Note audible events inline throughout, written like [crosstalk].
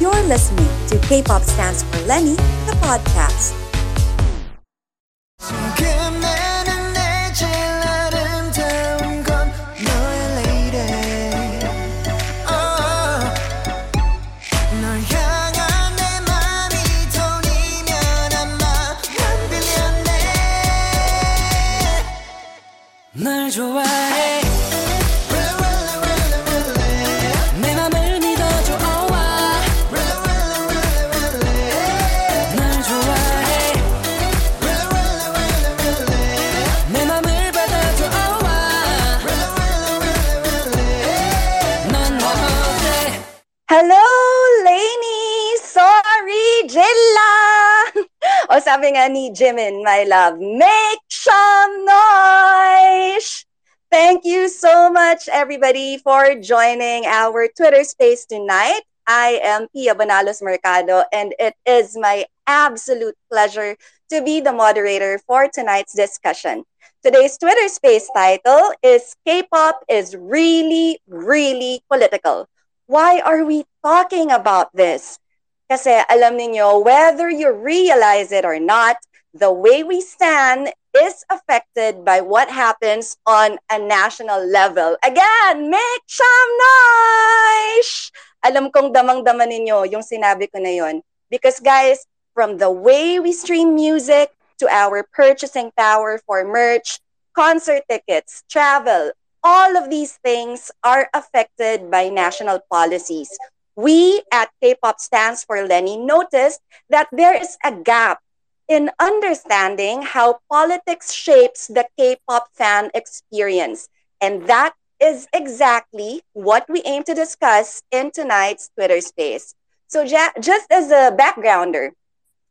You're listening to K-Pop Stands for Lenny, the podcast. Sabi Jimin, my love, make some noise! Thank you so much, everybody, for joining our Twitter space tonight. I am Pia Banalos Mercado, and it is my absolute pleasure to be the moderator for tonight's discussion. Today's Twitter space title is K-pop is really, really political. Why are we talking about this? Kasi alam niyo, whether you realize it or not, the way we stand is affected by what happens on a national level. Again, make some noise! Alam kong damang-dama ninyo yung sinabi ko na. Because guys, from the way we stream music to our purchasing power for merch, concert tickets, travel, all of these things are affected by national policies. We at K-pop Stands for Lenny noticed that there is a gap in understanding how politics shapes the K-pop fan experience. And that is exactly what we aim to discuss in tonight's Twitter space. So ja- just as a backgrounder,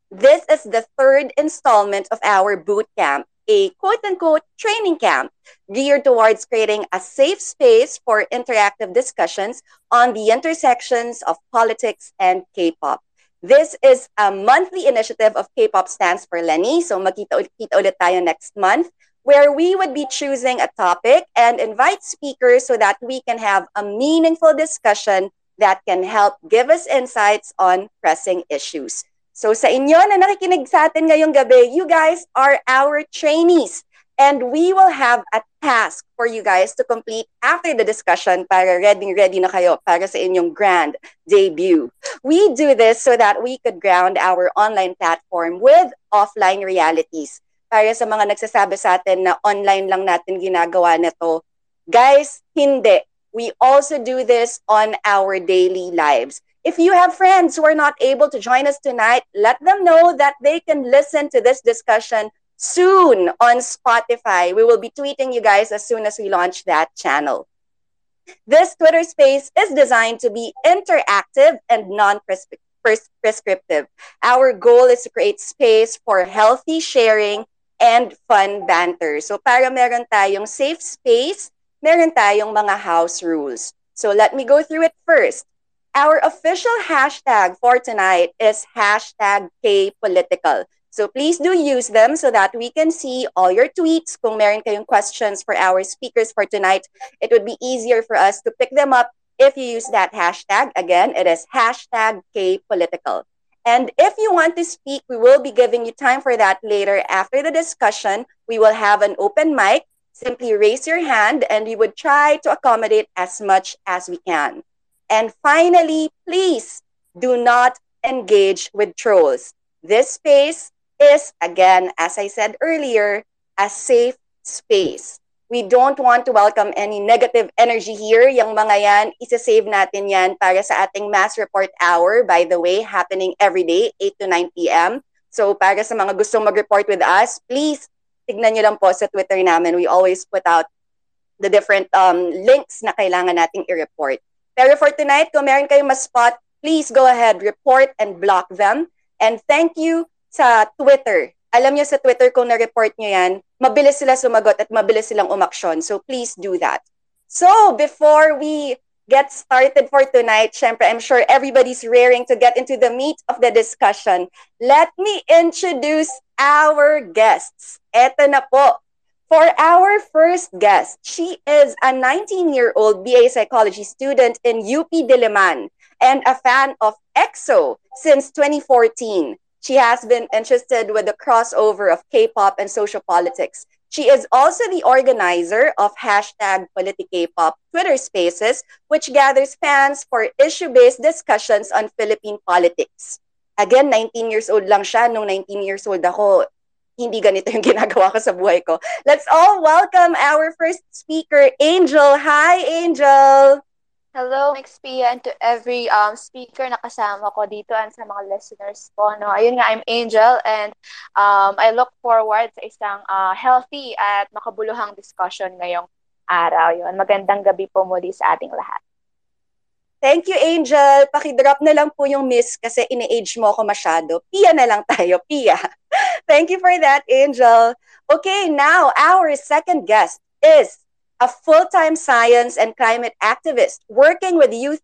this is the third installment of our boot camp, a quote unquote training camp geared towards creating a safe space for interactive discussions on the intersections of politics and K-pop. This is a monthly initiative of K-pop Stands for Lenny. So makita kita ulit tayo next month where we would be choosing a topic and invite speakers so that we can have a meaningful discussion that can help give us insights on pressing issues. So sa inyo na nakikinig sa atin ngayong gabi, you guys are our trainees. And we will have a task for you guys to complete after the discussion para ready ready na kayo para sa inyong grand debut. We do this so that we could ground our online platform with offline realities. Para sa mga nagsasabi sa atin na online lang natin ginagawa nito, guys, hindi. We also do this on our daily lives. If you have friends who are not able to join us tonight, let them know that they can listen to this discussion soon on Spotify. We will be tweeting you guys as soon as we launch that channel. This Twitter space is designed to be interactive and non prescriptive. Our goal is to create space for healthy sharing and fun banter. So para meron tayong safe space, meron tayong mga house rules. So let me go through it first. Our official hashtag for tonight is hashtag KPolitical. So please do use them so that we can see all your tweets. Kung meron kayong questions for our speakers for tonight, it would be easier for us to pick them up if you use that hashtag. Again, it is hashtag KPolitical. And if you want to speak, we will be giving you time for that later after the discussion. We will have an open mic. Simply raise your hand and we would try to accommodate as much as we can. And finally, please do not engage with trolls. This space is, again, as I said earlier, a safe space. We don't want to welcome any negative energy here. Yung mga yan, isa-save natin yan para sa ating mass report hour, by the way, happening every day, 8 to 9 p.m. So para sa mga gustong mag-report with us, please, tignan nyo lang po sa Twitter namin. We always put out the different um, links na kailangan nating i-report. Pero for tonight, kung meron kayong ma-spot, please go ahead, report and block them. And thank you sa Twitter. Alam niyo sa Twitter kung na-report niyo yan, mabilis sila sumagot at mabilis silang umaksyon. So please do that. So before we get started for tonight, syempre, I'm sure everybody's raring to get into the meat of the discussion. Let me introduce our guests. Eto na po. For our first guest, she is a 19-year-old BA psychology student in UP Diliman and a fan of EXO since 2014. She has been interested with the crossover of K-pop and social politics. She is also the organizer of hashtag PolitiKpop Twitter Spaces, which gathers fans for issue-based discussions on Philippine politics. Again, 19 years old lang siya. Nung 19 years old ako, hindi ganito yung [laughs] ginagawa ko sa buhay ko. Let's all welcome our first speaker, Angel. Hi, Angel! Hello, Mix Pia, and to every um, speaker na kasama ko dito and sa mga listeners ko. No? Ayun nga, I'm Angel and um, I look forward sa isang uh, healthy at makabuluhang discussion ngayong araw. Yun. Magandang gabi po muli sa ating lahat. Thank you, Angel. Pakidrop na lang po yung miss kasi ini-age mo ako masyado. Pia na lang tayo, Pia. [laughs] Thank you for that, Angel. Okay, now our second guest is a full-time science and climate activist working with Youth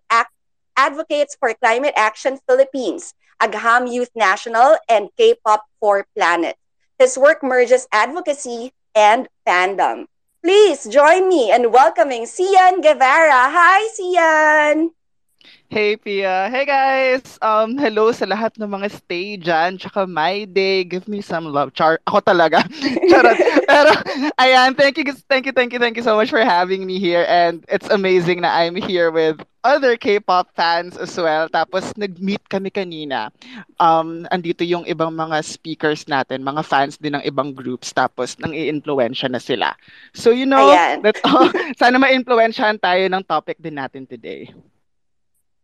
Advocates for Climate Action Philippines, Agham Youth National, and K-pop for Planet. His work merges advocacy and fandom. Please join me in welcoming Sian Guevara. Hi, Sian! Hey Pia. Hey guys. Um hello sa lahat ng mga stay dyan. Tsaka my day. Give me some love. Char ako talaga. [laughs] Charot. [laughs] Pero ayan, thank you thank you thank you thank you so much for having me here and it's amazing na I'm here with other K-pop fans as well. Tapos nag-meet kami kanina. Um andito yung ibang mga speakers natin, mga fans din ng ibang groups tapos nang i-influensya na sila. So you know, Ayan. that's all. [laughs] Sana ma-influensyahan tayo ng topic din natin today.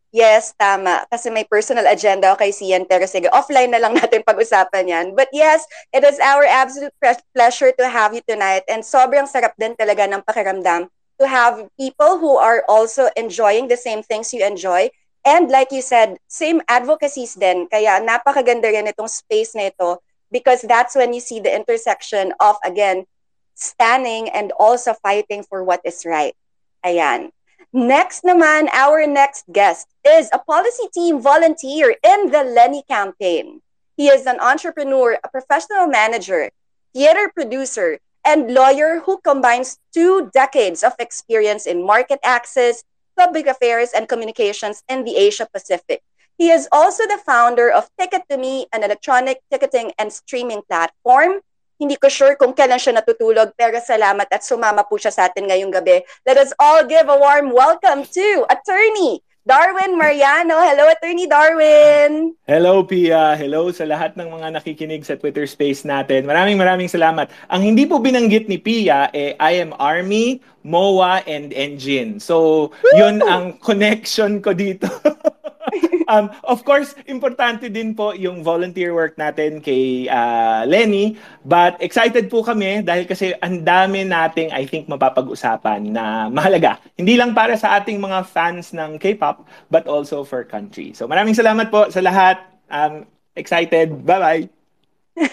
Yes, tama. Kasi may personal agenda ako kay Sian, pero sige, offline na lang [laughs] natin pag-usapan yan. But yes, it is our absolute pleasure to have you tonight. And sobrang sarap din talaga ng pakiramdam to have people who are also enjoying the same things you enjoy. And like you said, same advocacies din. Kaya napakaganda rin itong space na ito because that's when you see the intersection of, again, standing and also fighting for what is right. Ayan. Next naman, our next guest is a policy team volunteer in the Lenny campaign. He is an entrepreneur, a professional manager, theater producer, and lawyer who combines two decades of experience in market access, public affairs, and communications in the Asia Pacific. He is also the founder of Ticket to Me, an electronic ticketing and streaming platform, hindi ko sure kung kailan siya natutulog, pero salamat at sumama po siya sa atin ngayong gabi. Let us all give a warm welcome to Attorney Darwin Mariano. Hello, Attorney Darwin. Hello, Pia. Hello sa lahat ng mga nakikinig sa Twitter space natin. Maraming maraming salamat. Ang hindi po binanggit ni Pia, eh, I am Army, MOA, and Engine. So, yun ang connection ko dito. [laughs] [laughs] um, of course, importante din po yung volunteer work natin kay uh, Lenny. But excited po kami dahil kasi ang dami nating, I think, mapapag-usapan na mahalaga. Hindi lang para sa ating mga fans ng K-pop, but also for country. So maraming salamat po sa lahat. Um, excited. Bye-bye. [laughs]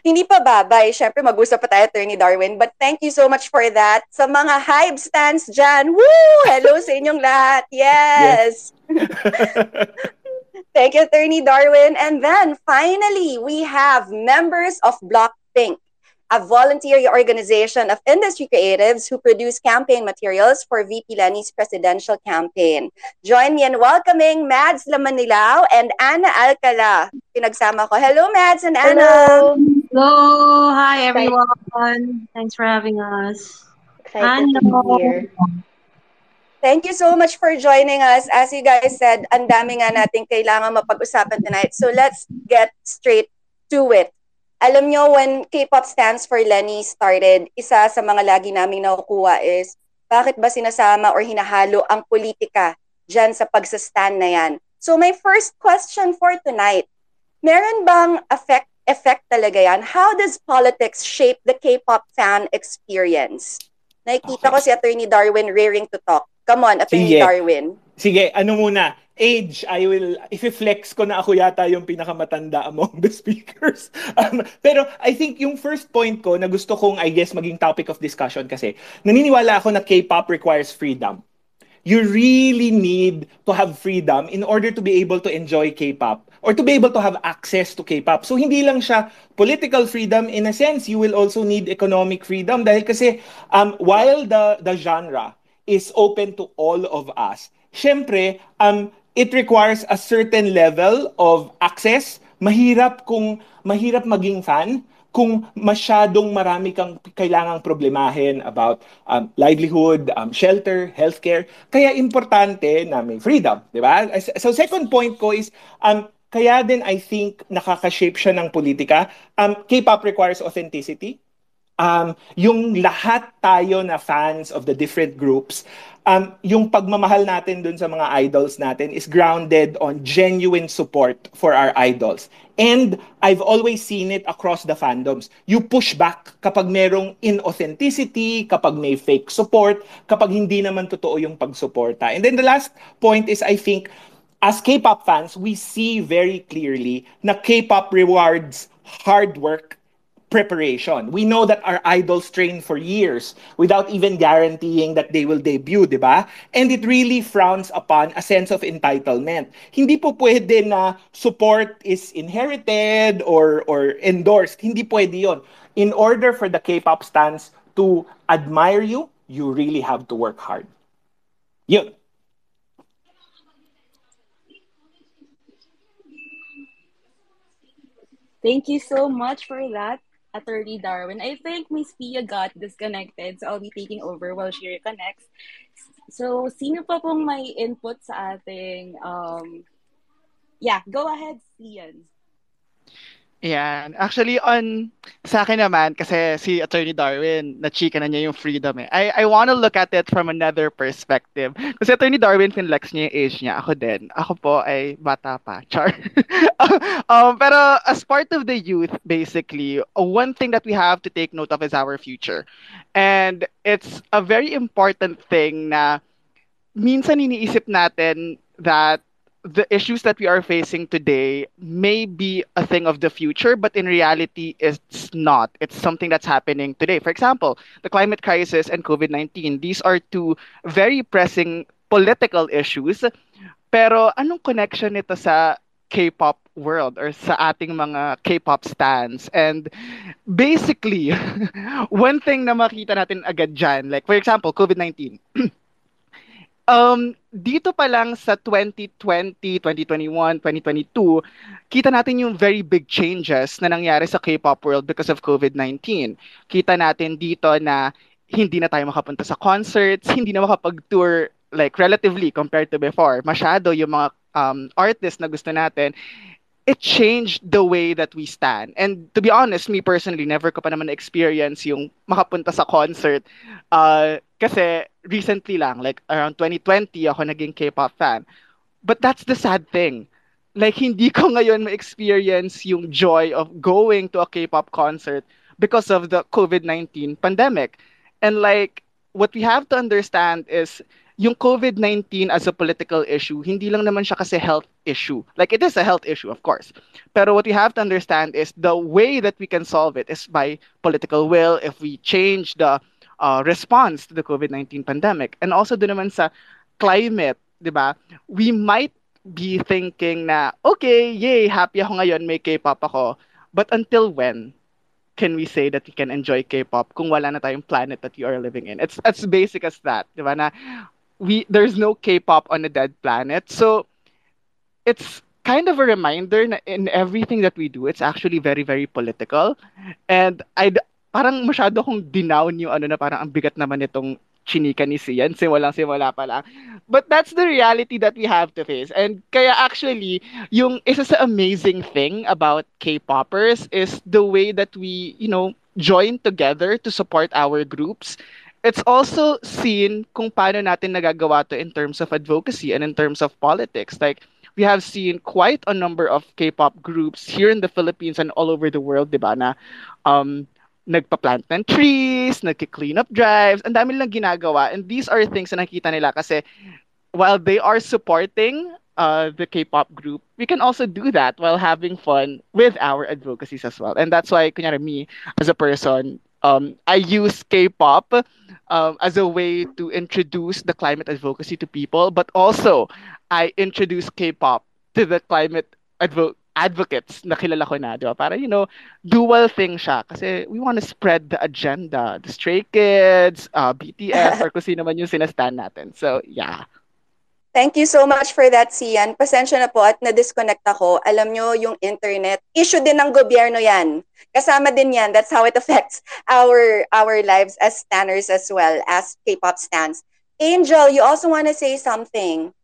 Hindi pa babay. Siyempre, mag-usap pa tayo, Attorney Darwin. But thank you so much for that. Sa mga Hive stands dyan, woo! Hello sa inyong lahat. [laughs] Yes! [laughs] Thank you, Attorney Darwin. And then, finally, we have members of Block Pink, a voluntary organization of industry creatives who produce campaign materials for VP Lenny's presidential campaign. Join me in welcoming Mads Lamanilao and Anna Alcala. Pinagsama ko. Hello, Mads and Anna. Hello. Hello. Hi, everyone. Thanks for having us. Excited to be here. Thank you so much for joining us. As you guys said, ang dami nga natin kailangan mapag-usapan tonight. So let's get straight to it. Alam nyo, when K-pop stands for Lenny started, isa sa mga lagi naming nakukuha is, bakit ba sinasama or hinahalo ang politika dyan sa pagsastand na yan? So my first question for tonight, meron bang effect, effect talaga yan? How does politics shape the K-pop fan experience? Nakikita ko si Attorney Darwin rearing to talk. Come on, Attorney Sige. Darwin. Sige, ano muna? Age, I will, if-flex ko na ako yata yung pinakamatanda among the speakers. [laughs] Um, pero I think yung first point ko na gusto kong, I guess, maging topic of discussion kasi, naniniwala ako na K-pop requires freedom. You really need to have freedom in order to be able to enjoy K-pop or to be able to have access to K-pop. So hindi lang siya political freedom in a sense, you will also need economic freedom dahil kasi um, while the the genre is open to all of us, syempre um, it requires a certain level of access. Mahirap kung mahirap maging fan kung masyadong marami kang kailangang problemahin about um, livelihood, um, shelter, healthcare. Kaya importante na may freedom, di ba? So second point ko is um, kaya din I think nakaka-shape siya ng politika. Um, K-pop requires authenticity. Um, yung lahat tayo na fans of the different groups, um, yung pagmamahal natin dun sa mga idols natin is grounded on genuine support for our idols. And I've always seen it across the fandoms. You push back kapag merong inauthenticity, kapag may fake support, kapag hindi naman totoo yung pagsuporta. And then the last point is I think as K-pop fans, we see very clearly na K-pop rewards hard work preparation. We know that our idols train for years without even guaranteeing that they will debut, di ba? And it really frowns upon a sense of entitlement. Hindi po pwede na support is inherited or or endorsed. Hindi pwede yon. In order for the K-pop stans to admire you, you really have to work hard. Yun. Thank you so much for that, Attorney Darwin. I think Miss Pia got disconnected, so I'll be taking over while she reconnects. So, sino pa pong may input sa ating, um, yeah, go ahead, Sian. Yan. Actually, on sa akin naman, kasi si Attorney Darwin, na-chika na niya yung freedom eh. I, I wanna look at it from another perspective. Kasi Attorney Darwin, finlex niya yung age niya. Ako din. Ako po ay bata pa. [laughs] Char. um, pero as part of the youth, basically, one thing that we have to take note of is our future. And it's a very important thing na minsan iniisip natin that the issues that we are facing today may be a thing of the future, but in reality, it's not. It's something that's happening today. For example, the climate crisis and COVID 19. These are two very pressing political issues. Pero anong connection nito sa K-pop world or sa ating mga K-pop stans? And basically, [laughs] one thing na makita natin agad dyan, like for example, COVID 19. [clears throat] um, dito pa lang sa 2020, 2021, 2022, kita natin yung very big changes na nangyari sa K-pop world because of COVID-19. Kita natin dito na hindi na tayo makapunta sa concerts, hindi na makapag-tour like relatively compared to before. Masyado yung mga um, artists na gusto natin it changed the way that we stand. And to be honest, me personally, never ko pa naman experience yung makapunta sa concert. Uh, kasi recently lang, like around 2020, ako naging K-pop fan. But that's the sad thing. Like, hindi ko ngayon ma-experience yung joy of going to a K-pop concert because of the COVID-19 pandemic. And like, what we have to understand is yung COVID-19 as a political issue, hindi lang naman siya kasi health issue. Like, it is a health issue, of course. Pero what we have to understand is the way that we can solve it is by political will, if we change the uh, response to the COVID-19 pandemic. And also doon naman sa climate, di ba? We might be thinking na, okay, yay, happy ako ngayon, may K-pop ako. But until when? can we say that we can enjoy K-pop kung wala na tayong planet that you are living in? It's as basic as that, di ba? Na we there's no K-pop on a dead planet. So it's kind of a reminder na in everything that we do, it's actually very, very political. And I parang masyado kong dinown yung ano na parang ang bigat naman itong chinika ni Sian, simulang simula pa lang. But that's the reality that we have to face. And kaya actually, yung isa sa amazing thing about K-popers is the way that we, you know, join together to support our groups it's also seen kung paano natin nagagawa to in terms of advocacy and in terms of politics. Like, we have seen quite a number of K-pop groups here in the Philippines and all over the world, di ba, na um, nagpa-plant ng trees, nagki-clean up drives, ang dami lang ginagawa. And these are things na nakita nila kasi while they are supporting uh, the K-pop group, we can also do that while having fun with our advocacies as well. And that's why, kunyari, me, as a person, um, I use K-pop um, as a way to introduce the climate advocacy to people, but also I introduce K-pop to the climate advo- advocates na kilala ko na, di ba? Para, you know, dual thing siya. Kasi we want to spread the agenda. The Stray Kids, uh, BTS, [laughs] or kung sino man yung sinastan natin. So, yeah. Thank you so much for that, Sian. Pasensya na po at na-disconnect ako. Alam nyo, yung internet, issue din ng gobyerno yan. Kasama din yan. That's how it [laughs] affects our our lives as stanners as well as K-pop stans. Angel, you also want to say something?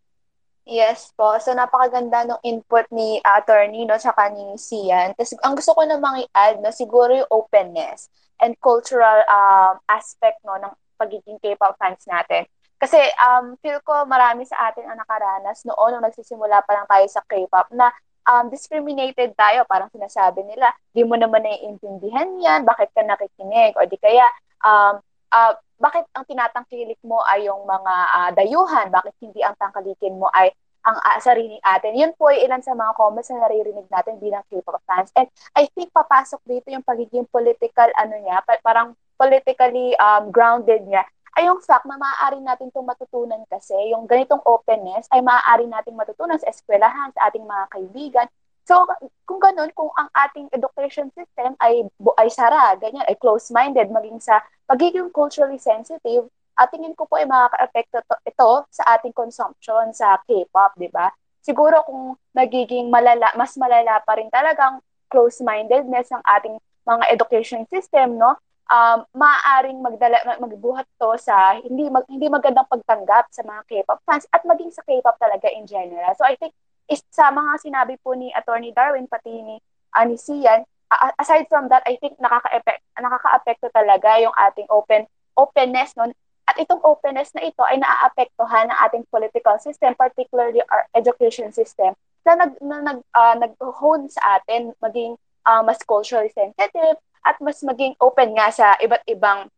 Yes po. So, napakaganda ng input ni attorney, no, tsaka ni Sian. Tapos, ang gusto ko namang i-add, no, siguro yung openness and cultural um, aspect, no, ng pagiging K-pop fans natin. Kasi um, feel ko marami sa atin ang nakaranas noon nung nagsisimula pa lang tayo sa K-pop na um, discriminated tayo. Parang sinasabi nila, di mo naman naiintindihan yan, bakit ka nakikinig? O di kaya, um, uh, bakit ang tinatangkilik mo ay yung mga uh, dayuhan? Bakit hindi ang tangkalikin mo ay ang uh, sariling atin. Yun po ay ilan sa mga comments na naririnig natin bilang K-pop fans. And I think papasok dito yung pagiging political, ano niya, parang politically um, grounded niya ay yung fact na maaari natin itong matutunan kasi, yung ganitong openness ay maaari nating matutunan sa eskwelahan, sa ating mga kaibigan. So, kung ganun, kung ang ating education system ay, ay sara, ganyan, ay close-minded, maging sa pagiging culturally sensitive, at tingin ko po ay makaka-apekto ito sa ating consumption sa K-pop, di ba? Siguro kung nagiging malala, mas malala pa rin talagang close-mindedness ng ating mga education system, no? Um, maaaring magdala, magbuhat to sa hindi mag, hindi magandang pagtanggap sa mga K-pop fans at maging sa K-pop talaga in general. So I think is sa mga sinabi po ni Attorney Darwin pati ni uh, uh, aside from that, I think nakaka-effect nakaka-apekto talaga yung ating open openness no at itong openness na ito ay naaapektuhan ng ating political system, particularly our education system, na nag na nag uh, nag-hone sa atin maging uh, mas culturally sensitive, at mas maging open nga sa iba't ibang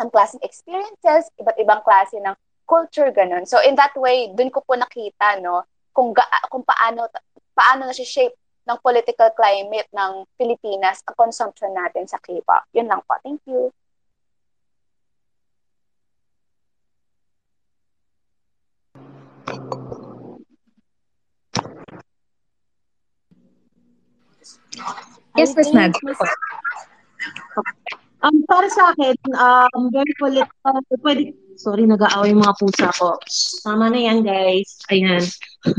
ang klaseng experiences, iba't ibang klase ng culture ganun. So in that way, dun ko po nakita no kung ga, kung paano paano na shape ng political climate ng Pilipinas ang consumption natin sa K-pop. Yun lang po. Thank you. Yes, Miss Nad. Um, para sa akin, um, very political, pwede, sorry, nag-aaway mga pusa ko. Tama na yan, guys. Ayan.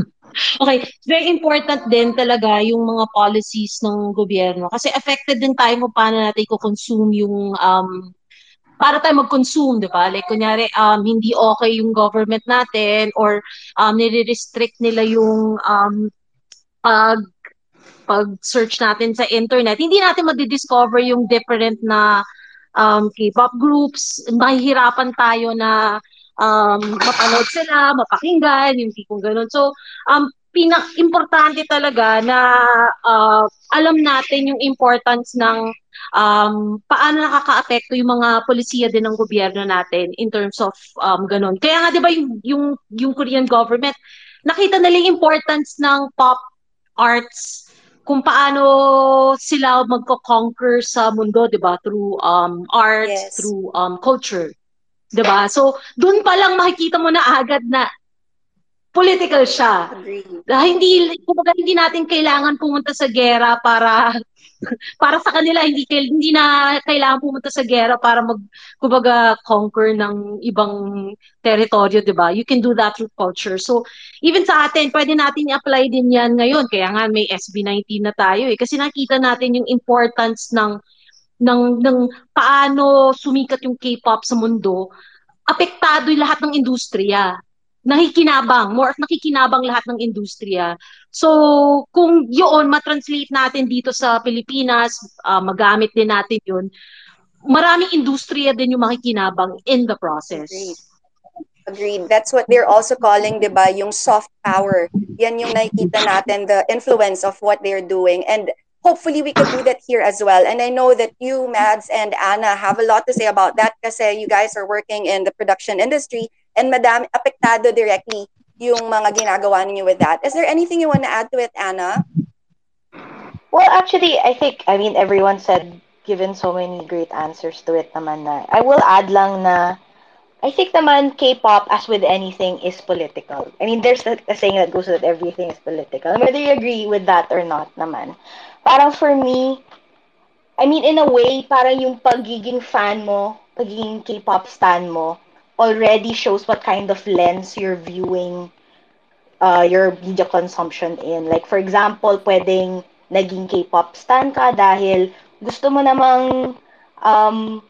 [laughs] okay, very important din talaga yung mga policies ng gobyerno kasi affected din tayo kung paano natin i-consume yung um, para tayo mag-consume, di ba? Like, kunyari, um, hindi okay yung government natin or um, nire-restrict nila yung um, pag pag-search natin sa internet, hindi natin madidiscover yung different na um, K-pop groups. Mahihirapan tayo na um, mapanood sila, mapakinggan, yung tipong ganun. So, um, pinak-importante talaga na uh, alam natin yung importance ng um, paano nakaka-apekto yung mga polisiya din ng gobyerno natin in terms of um, ganun. Kaya nga 'di ba yung, yung yung Korean government nakita nila yung importance ng pop arts kung paano sila magko-conquer sa mundo, 'di ba? Through um arts, yes. through um culture. 'Di ba? So, doon pa lang makikita mo na agad na political siya. Agree. hindi kumbaga hindi natin kailangan pumunta sa gera para [laughs] para sa kanila hindi hindi na kailangan pumunta sa gera para mag kumbaga conquer ng ibang teritoryo, 'di ba? You can do that through culture. So, even sa atin, pwede natin i-apply din 'yan ngayon. Kaya nga may SB19 na tayo eh kasi nakita natin yung importance ng ng ng paano sumikat yung K-pop sa mundo. Apektado yung lahat ng industriya nakikinabang, more of nakikinabang lahat ng industriya. So, kung yun, matranslate natin dito sa Pilipinas, uh, magamit din natin yun, maraming industriya din yung makikinabang in the process. Agreed. Agreed. That's what they're also calling, di ba, yung soft power. Yan yung nakikita natin, the influence of what they're doing. And hopefully we can do that here as well. And I know that you, Mads, and Anna have a lot to say about that kasi you guys are working in the production industry and madami, apektado directly yung mga ginagawa ninyo with that. Is there anything you want to add to it, Anna? Well, actually, I think, I mean, everyone said, given so many great answers to it naman na. I will add lang na, I think naman K-pop, as with anything, is political. I mean, there's a, a saying that goes with everything is political. Whether you agree with that or not naman. Parang for me, I mean, in a way, parang yung pagiging fan mo, pagiging K-pop stan mo, already shows what kind of lens you're viewing uh, your media consumption in. Like, for example, pwedeng naging K-pop stan ka dahil gusto mo namang um,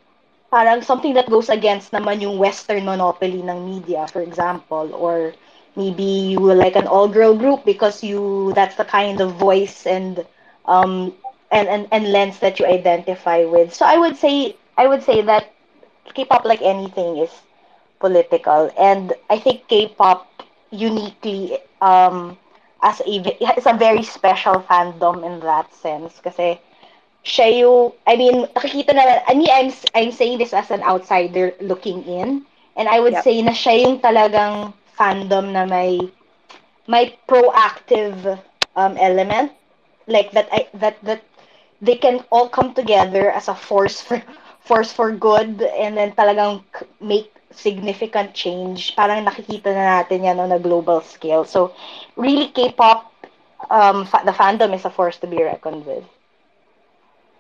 parang something that goes against naman yung Western monopoly ng media, for example, or maybe you were like an all-girl group because you that's the kind of voice and um and, and and lens that you identify with. So I would say I would say that K-pop like anything is political and I think K-pop uniquely um as a it's a very special fandom in that sense kasi siya yung, I mean, nakikita na, I mean, I'm, I'm saying this as an outsider looking in, and I would Yep. say na siya yung talagang fandom na may, may proactive um, element, like that, I, that, that they can all come together as a force for, force for good, and then talagang make significant change. Parang nakikita na natin yan on a global scale. So, really, K-pop, um, fa- the fandom is a force to be reckoned with.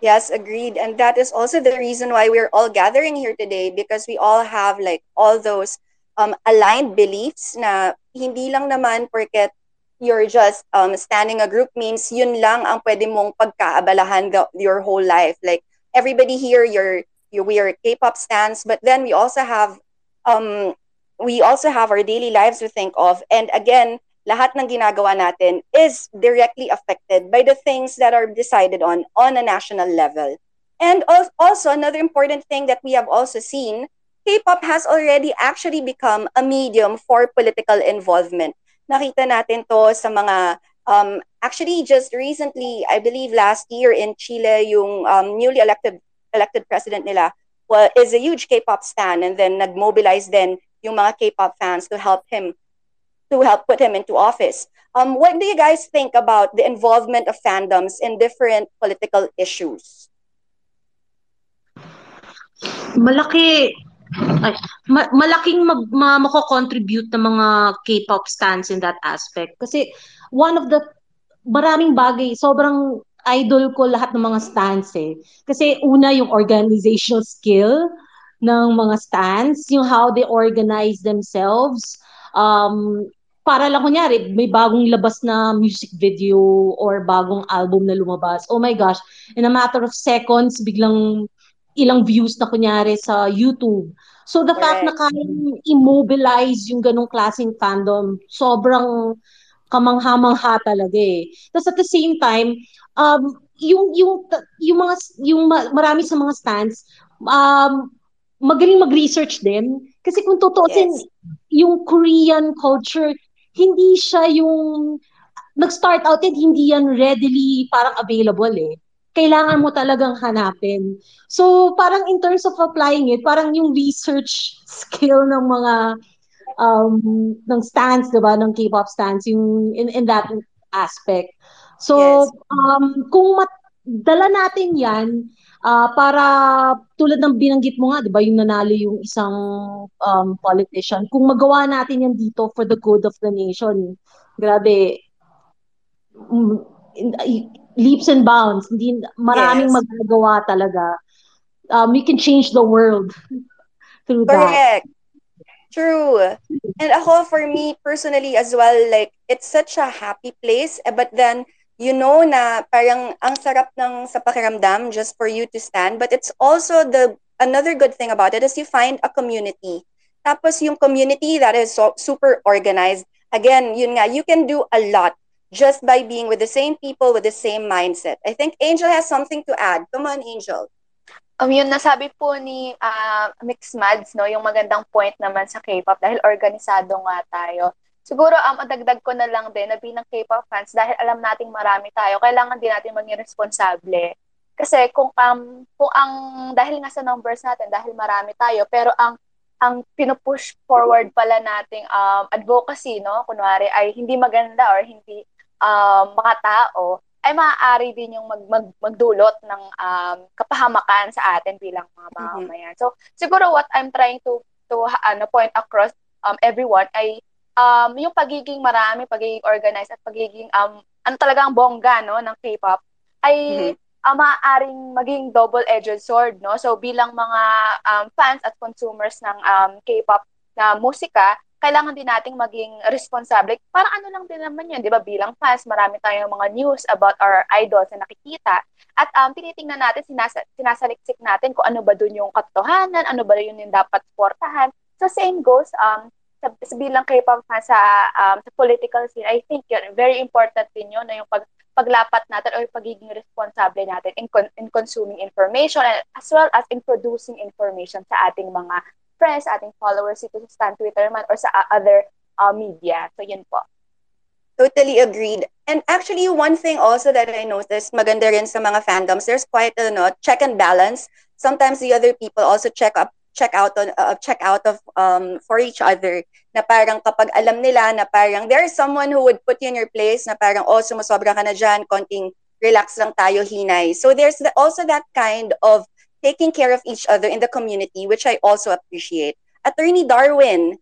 Yes, agreed. And that is also the reason why we're all gathering here today because we all have like all those um, aligned beliefs na hindi lang naman porket you're just um, standing a group means yun lang ang pwede mong pagkaabalahan the, your whole life. Like everybody here, you're, you we are K-pop stans, but then we also have um, we also have our daily lives to think of. And again, lahat ng ginagawa natin is directly affected by the things that are decided on on a national level. And al- also another important thing that we have also seen, K-pop has already actually become a medium for political involvement. Nakita natin to sa mga um, actually just recently, I believe last year in Chile, yung um, newly elected elected president nila is a huge K-pop stan and then nag-mobilize then yung mga K-pop fans to help him to help put him into office. Um, what do you guys think about the involvement of fandoms in different political issues? malaki ay, ma- malaking mag, ma, mako-contribute ng mga K-pop stans in that aspect. Kasi one of the maraming bagay, sobrang idol ko lahat ng mga stans eh. Kasi una yung organizational skill ng mga stans, yung how they organize themselves. Um, para lang kunyari, may bagong labas na music video or bagong album na lumabas. Oh my gosh, in a matter of seconds, biglang ilang views na kunyari sa YouTube. So the fact na kayang immobilize yung ganong klaseng fandom, sobrang kamangha-mangha talaga eh. Tapos at the same time, um, yung yung yung mga yung ma- marami sa mga stands um magaling mag-research din kasi kung tutuusin Yes. yung Korean culture hindi siya yung nag-start out din hindi yan readily parang available eh kailangan mo talagang hanapin. So, parang in terms of applying it, parang yung research skill ng mga um, ng stands, di ba, ng K-pop stands, yung in, in that aspect. So, Yes. um, kung mat, dala natin yan, ah, para tulad ng binanggit mo nga, di ba, yung nanalo yung isang um, politician, kung magawa natin yan dito for the good of the nation, grabe, mm, in- y- leaps and bounds. Hindi maraming Yes. magagawa talaga. Um, we can change the world [laughs] through that. Correct. True. And ako, for me personally as well, like, it's such a happy place. eh, But then, you know na parang ang sarap ng sa pakiramdam just for you to stand. But it's also the, another good thing about it is you find a community. Tapos yung community that is so, super organized, again, yun nga, you can do a lot just by being with the same people with the same mindset. I think Angel has something to add. Come on, Angel. Um, yun nasabi po ni ah, Mix Mads, no, yung magandang point naman sa K-pop dahil organisado nga tayo. Siguro um, adagdag ko na lang din na bilang K-pop fans dahil alam nating marami tayo, kailangan din natin maging responsable. Kasi kung um, kung ang dahil nga sa numbers natin, dahil marami tayo, pero ang ang pinupush forward pala nating um, advocacy, no, kunwari ay hindi maganda or hindi um, mga tao, ay maaari din yung mag, mag, magdulot ng um, kapahamakan sa atin bilang mga mamamayan. So, siguro what I'm trying to to ano point across um everyone ay um yung pagiging marami, pagiging organized at pagiging um ano talagang bongga no ng K-pop ay Mhm. uh, maaaring maging double-edged sword no. So bilang mga um, fans at consumers ng um, K-pop na musika, kailangan din nating maging responsable. Parang ano lang din naman yun, di ba? Bilang fans, marami tayong mga news about our idols na nakikita. At um, tinitingnan natin, sinasa- sinasaliksik natin kung ano ba dun yung katotohanan, ano ba yun yung dapat supportahan. So same goes um, sa, bilang K-pop fans sa, um, sa political scene. I think yun, very important din yun na yung pag, paglapat natin or pagiging responsable natin in, con- in consuming information and as well as in producing information sa ating mga friends, ating followers dito sa Stan Twitter man or sa uh, other uh, media. So yun po. Totally agreed. And actually, one thing also that I noticed, maganda rin sa mga fandoms, there's quite a no, check and balance. Sometimes the other people also check up check out on uh, check out of um for each other na parang kapag alam nila na parang there is someone who would put you in your place na parang oh sumasobra ka na dyan konting relax lang tayo hinay so there's the, also that kind of taking care of each other in the community which I also appreciate Attorney Darwin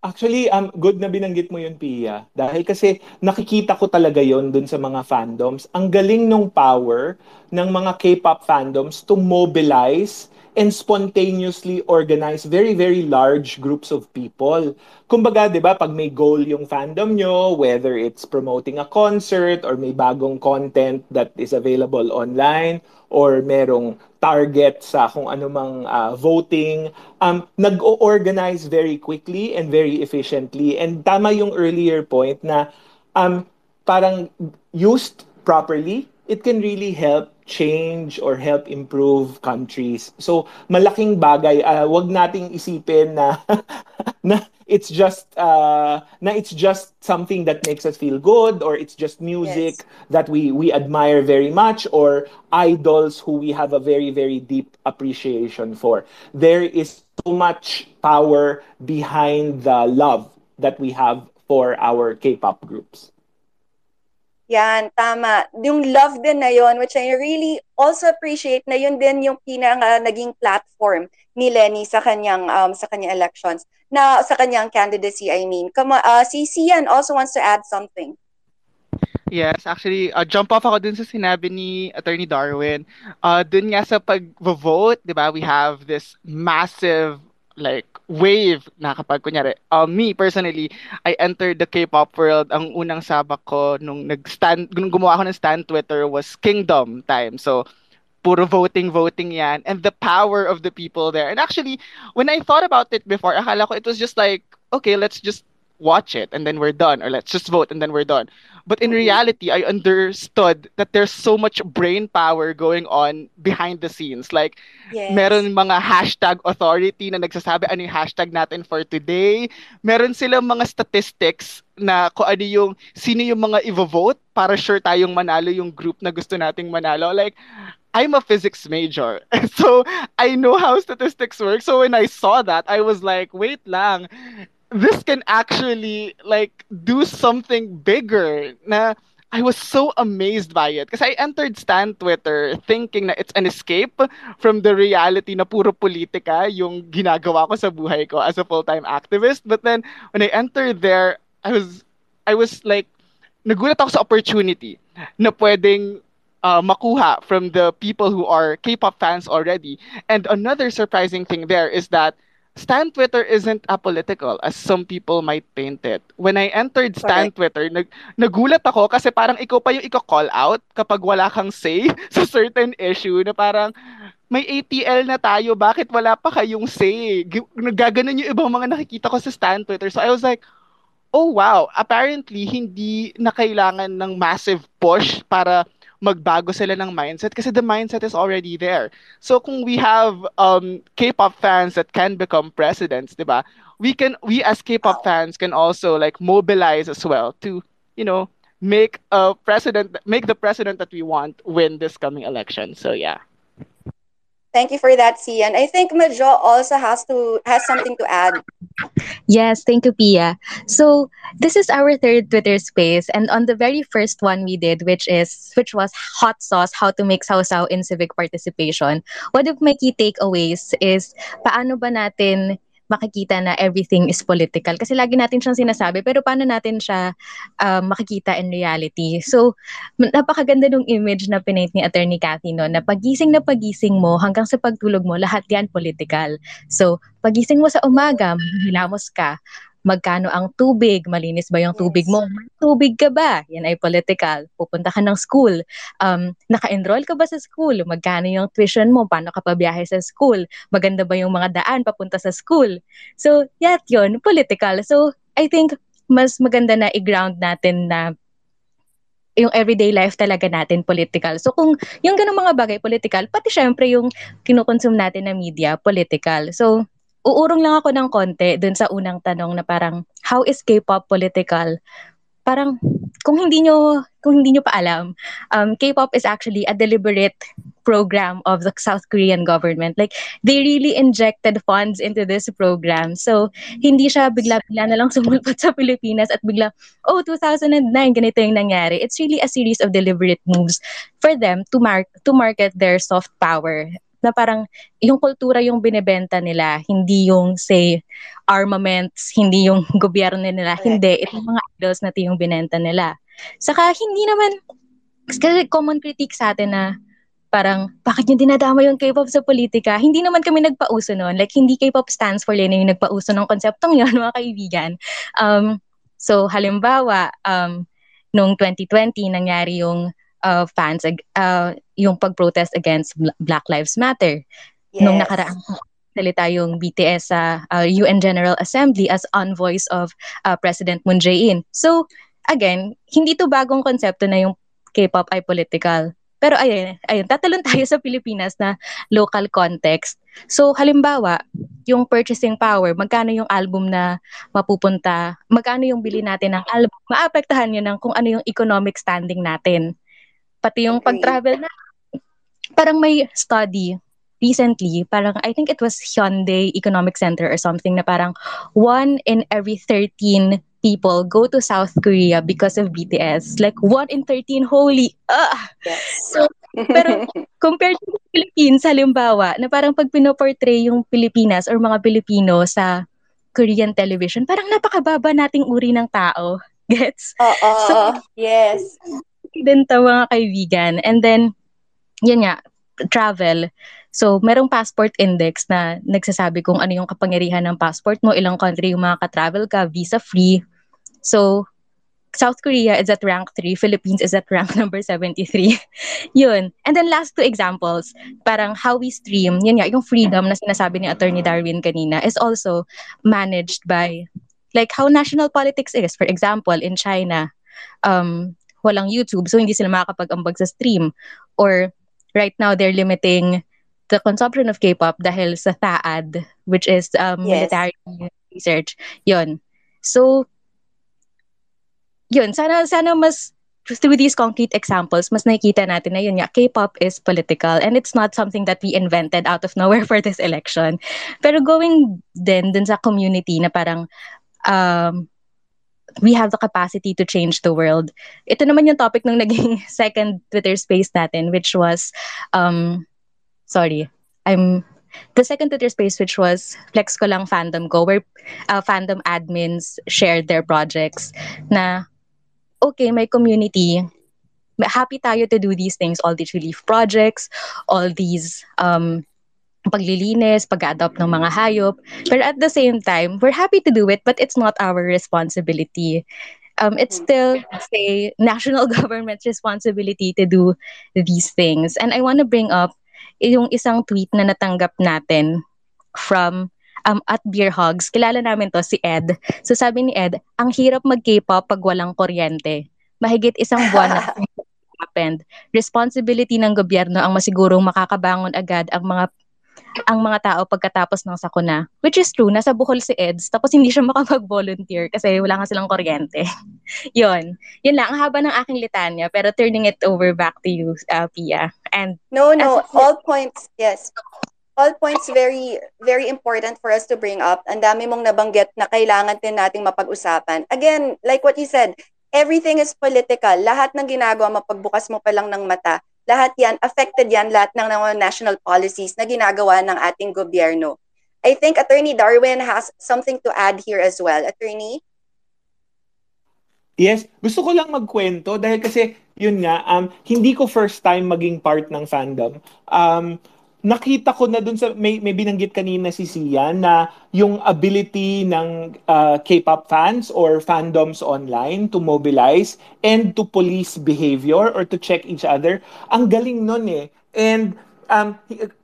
Actually, um, good na binanggit mo yun, Pia. Dahil kasi nakikita ko talaga yon dun sa mga fandoms. Ang galing nung power ng mga K-pop fandoms to mobilize and spontaneously organize very, very large groups of people. Kumbaga, di ba, pag may goal yung fandom nyo, whether it's promoting a concert or may bagong content that is available online or merong target sa kung anumang uh, voting, um, nag-organize very quickly and very efficiently. And tama yung earlier point na um, parang used properly, it can really help change or help improve countries. So malaking bagay, uh, wag nating isipin na [laughs] na it's just uh, na it's just something that makes us feel good or it's just music Yes. that we we admire very much or idols who we have a very very deep appreciation for. There is so much power behind the love that we have for our K-pop groups. Yan, tama. Yung love din na yon which I really also appreciate na yun din yung pinaka naging platform ni Lenny sa kanyang um, sa kanyang elections na sa kanyang candidacy I mean. On, uh, si Sian also wants to add something. Yes, actually, uh, jump off ako dun sa sinabi ni Attorney Darwin. Uh, dun nga sa pag-vote, di ba, we have this massive like wave na kapag kunyari, uh, me personally, I entered the K-pop world. Ang unang sabak ko nung nag-stand, nung gumawa ako ng stand Twitter was Kingdom time. So, puro voting, voting yan. And the power of the people there. And actually, when I thought about it before, akala ko it was just like, okay, let's just watch it and then we're done. Or let's just vote and then we're done. But in reality, I understood that there's so much brain power going on behind the scenes. Like, Yes. meron mga hashtag authority na nagsasabi ano yung hashtag natin for today. Meron silang mga statistics na kung ano yung, sino yung mga i-vote para sure tayong manalo yung group na gusto nating manalo. Like, I'm a physics major. [laughs] So, I know how statistics work. So, when I saw that, I was like, wait lang. This can actually, like, do something bigger na I was so amazed by it. Because I entered Stan Twitter thinking na it's an escape from the reality na puro politika yung ginagawa ko sa buhay ko as a full-time activist. But then, when I entered there, I was, I was like, nagulat ako sa opportunity na pwedeng uh, makuha from the people who are K-pop fans already. And another surprising thing there is that Stan Twitter isn't apolitical as some people might paint it. When I entered Stan Twitter, nag nagulat ako kasi parang ikaw pa yung iko-call out kapag wala kang say [laughs] sa certain issue na parang may ATL na tayo, bakit wala pa kayong say? Nagaganon yung ibang mga nakikita ko sa Stan Twitter. So I was like, oh wow, apparently hindi na kailangan ng massive push para magbago sila ng mindset kasi the mindset is already there. So kung we have um K-pop fans that can become presidents, 'di ba? We can we as K-pop fans can also like mobilize as well to, you know, make a president make the president that we want win this coming election. So yeah. Thank you for that, Sian. I think Majo also has to has something to add. Yes, thank you, Pia. So this is our third Twitter space, and on the very first one we did, which is which was hot sauce, how to make sausaw in civic participation. One of my key takeaways is paano ba natin makikita na everything is political. Kasi lagi natin siyang sinasabi, pero paano natin siya uh, makikita in reality? So, napakaganda ng image na pinaint ni Attorney Cathy no, na pagising na pagising mo hanggang sa pagtulog mo, lahat yan political. So, pagising mo sa umaga, hilamos ka, magkano ang tubig, malinis ba yung tubig mo, may tubig ka ba, yan ay political, pupunta ka ng school, um, naka-enroll ka ba sa school, magkano yung tuition mo, paano ka pabiyahe sa school, maganda ba yung mga daan papunta sa school. So, yat yun, political. So, I think mas maganda na i-ground natin na yung everyday life talaga natin political. So kung yung ganung mga bagay political, pati syempre yung kinukonsume natin na media political. So uurong lang ako ng konti dun sa unang tanong na parang, how is K-pop political? Parang, kung hindi nyo, kung hindi nyo pa alam, um, K-pop is actually a deliberate program of the South Korean government. Like, they really injected funds into this program. So, hindi siya bigla-bigla na lang [laughs] sumulpot sa Pilipinas at bigla, oh, 2009, ganito yung nangyari. It's really a series of deliberate moves for them to, mar- to market their soft power na parang yung kultura yung binebenta nila, hindi yung say armaments, hindi yung [laughs] gobyerno nila, hindi, itong mga idols na yung binenta nila. Saka hindi naman, kasi common critique sa atin na parang, bakit yung dinadama yung K-pop sa politika? Hindi naman kami nagpauso noon. Like, hindi K-pop stands for Lena yung nagpauso ng konseptong [laughs] yun, mga kaibigan. Um, so, halimbawa, um, noong 2020, nangyari yung uh, fans uh, yung pag-protest against Black Lives Matter. Yes. Nung nakaraang salita yung BTS sa uh, UN General Assembly as envoys of uh, President Moon Jae-in. So, again, hindi to bagong konsepto na yung K-pop ay political. Pero ayun, ayun, tatalon tayo sa Pilipinas na local context. So, halimbawa, yung purchasing power, magkano yung album na mapupunta, magkano yung bili natin ng album, maapektahan yun ng kung ano yung economic standing natin. Pati yung okay. pag-travel na, parang may study recently, parang I think it was Hyundai Economic Center or something na parang one in every 13 people go to South Korea because of BTS. Like one in 13, holy, ah! Yes. So, pero [laughs] compared to the Philippines, halimbawa, na parang pag pinoportray yung Pilipinas or mga Pilipino sa Korean television, parang napakababa nating uri ng tao. [laughs] Gets? Oo, so, yes din to mga kaibigan. And then, yun nga, travel. So, merong passport index na nagsasabi kung ano yung kapangyarihan ng passport mo, ilang country yung mga ka-travel ka, visa-free. So, South Korea is at rank 3, Philippines is at rank [laughs] number 73. [laughs] yun. And then last two examples, parang how we stream, yun nga, yung freedom na sinasabi ni Attorney Darwin kanina is also managed by like how national politics is. For example, in China, um, walang YouTube, so hindi sila makakapag-ambag sa stream. Or right now, they're limiting the consumption of K-pop dahil sa TAAD, which is um, yes. military research. Yun. So, yun, sana, sana mas through these concrete examples, mas nakikita natin na yun nga, K-pop is political and it's not something that we invented out of nowhere [laughs] for this election. Pero going din dun sa community na parang um, we have the capacity to change the world. Ito naman yung topic ng naging [laughs] second Twitter space natin, which was, um, sorry, I'm, the second Twitter space, which was Flex ko lang Fandom Go, where uh, fandom admins shared their projects na, okay, my community, happy tayo to do these things, all these relief projects, all these um, paglilinis, pag-adopt ng mga hayop. Pero at the same time, we're happy to do it, but it's not our responsibility. Um, it's still, say, national [laughs] government's responsibility to do these things. And I want to bring up yung isang tweet na natanggap natin from um, at Beer Hogs. Kilala namin to, si Ed. So sabi ni Ed, ang hirap mag-K-pop pag walang kuryente. Mahigit isang buwan na [laughs] happened. Responsibility ng gobyerno ang masigurong makakabangon agad ang mga ang mga tao pagkatapos ng sakuna. Which is true, nasa Bohol si Eds, tapos hindi siya [laughs] makapag-volunteer kasi wala nga silang kuryente. [laughs] Yun. Yun lang, ang haba ng aking litanya, pero turning it over back to you, uh, Pia. And No, no, all points, yes. All points very very important for us to bring up. Ang dami mong nabanggit na kailangan din nating mapag-usapan. Again, like what you said, everything is political. Lahat ng ginagawa mapagbukas mo pa lang ng mata lahat yan, affected yan, lahat ng, ng national policies na ginagawa ng ating gobyerno. I think Attorney Darwin has something to add here as well. Attorney? Yes, gusto ko lang magkwento dahil kasi yun nga, um, hindi ko first time maging part ng fandom. Um, nakita ko na dun sa, may, may binanggit kanina si Sian na yung ability ng uh, K-pop fans or fandoms online to mobilize and to police behavior or to check each other, ang galing nun eh. And um,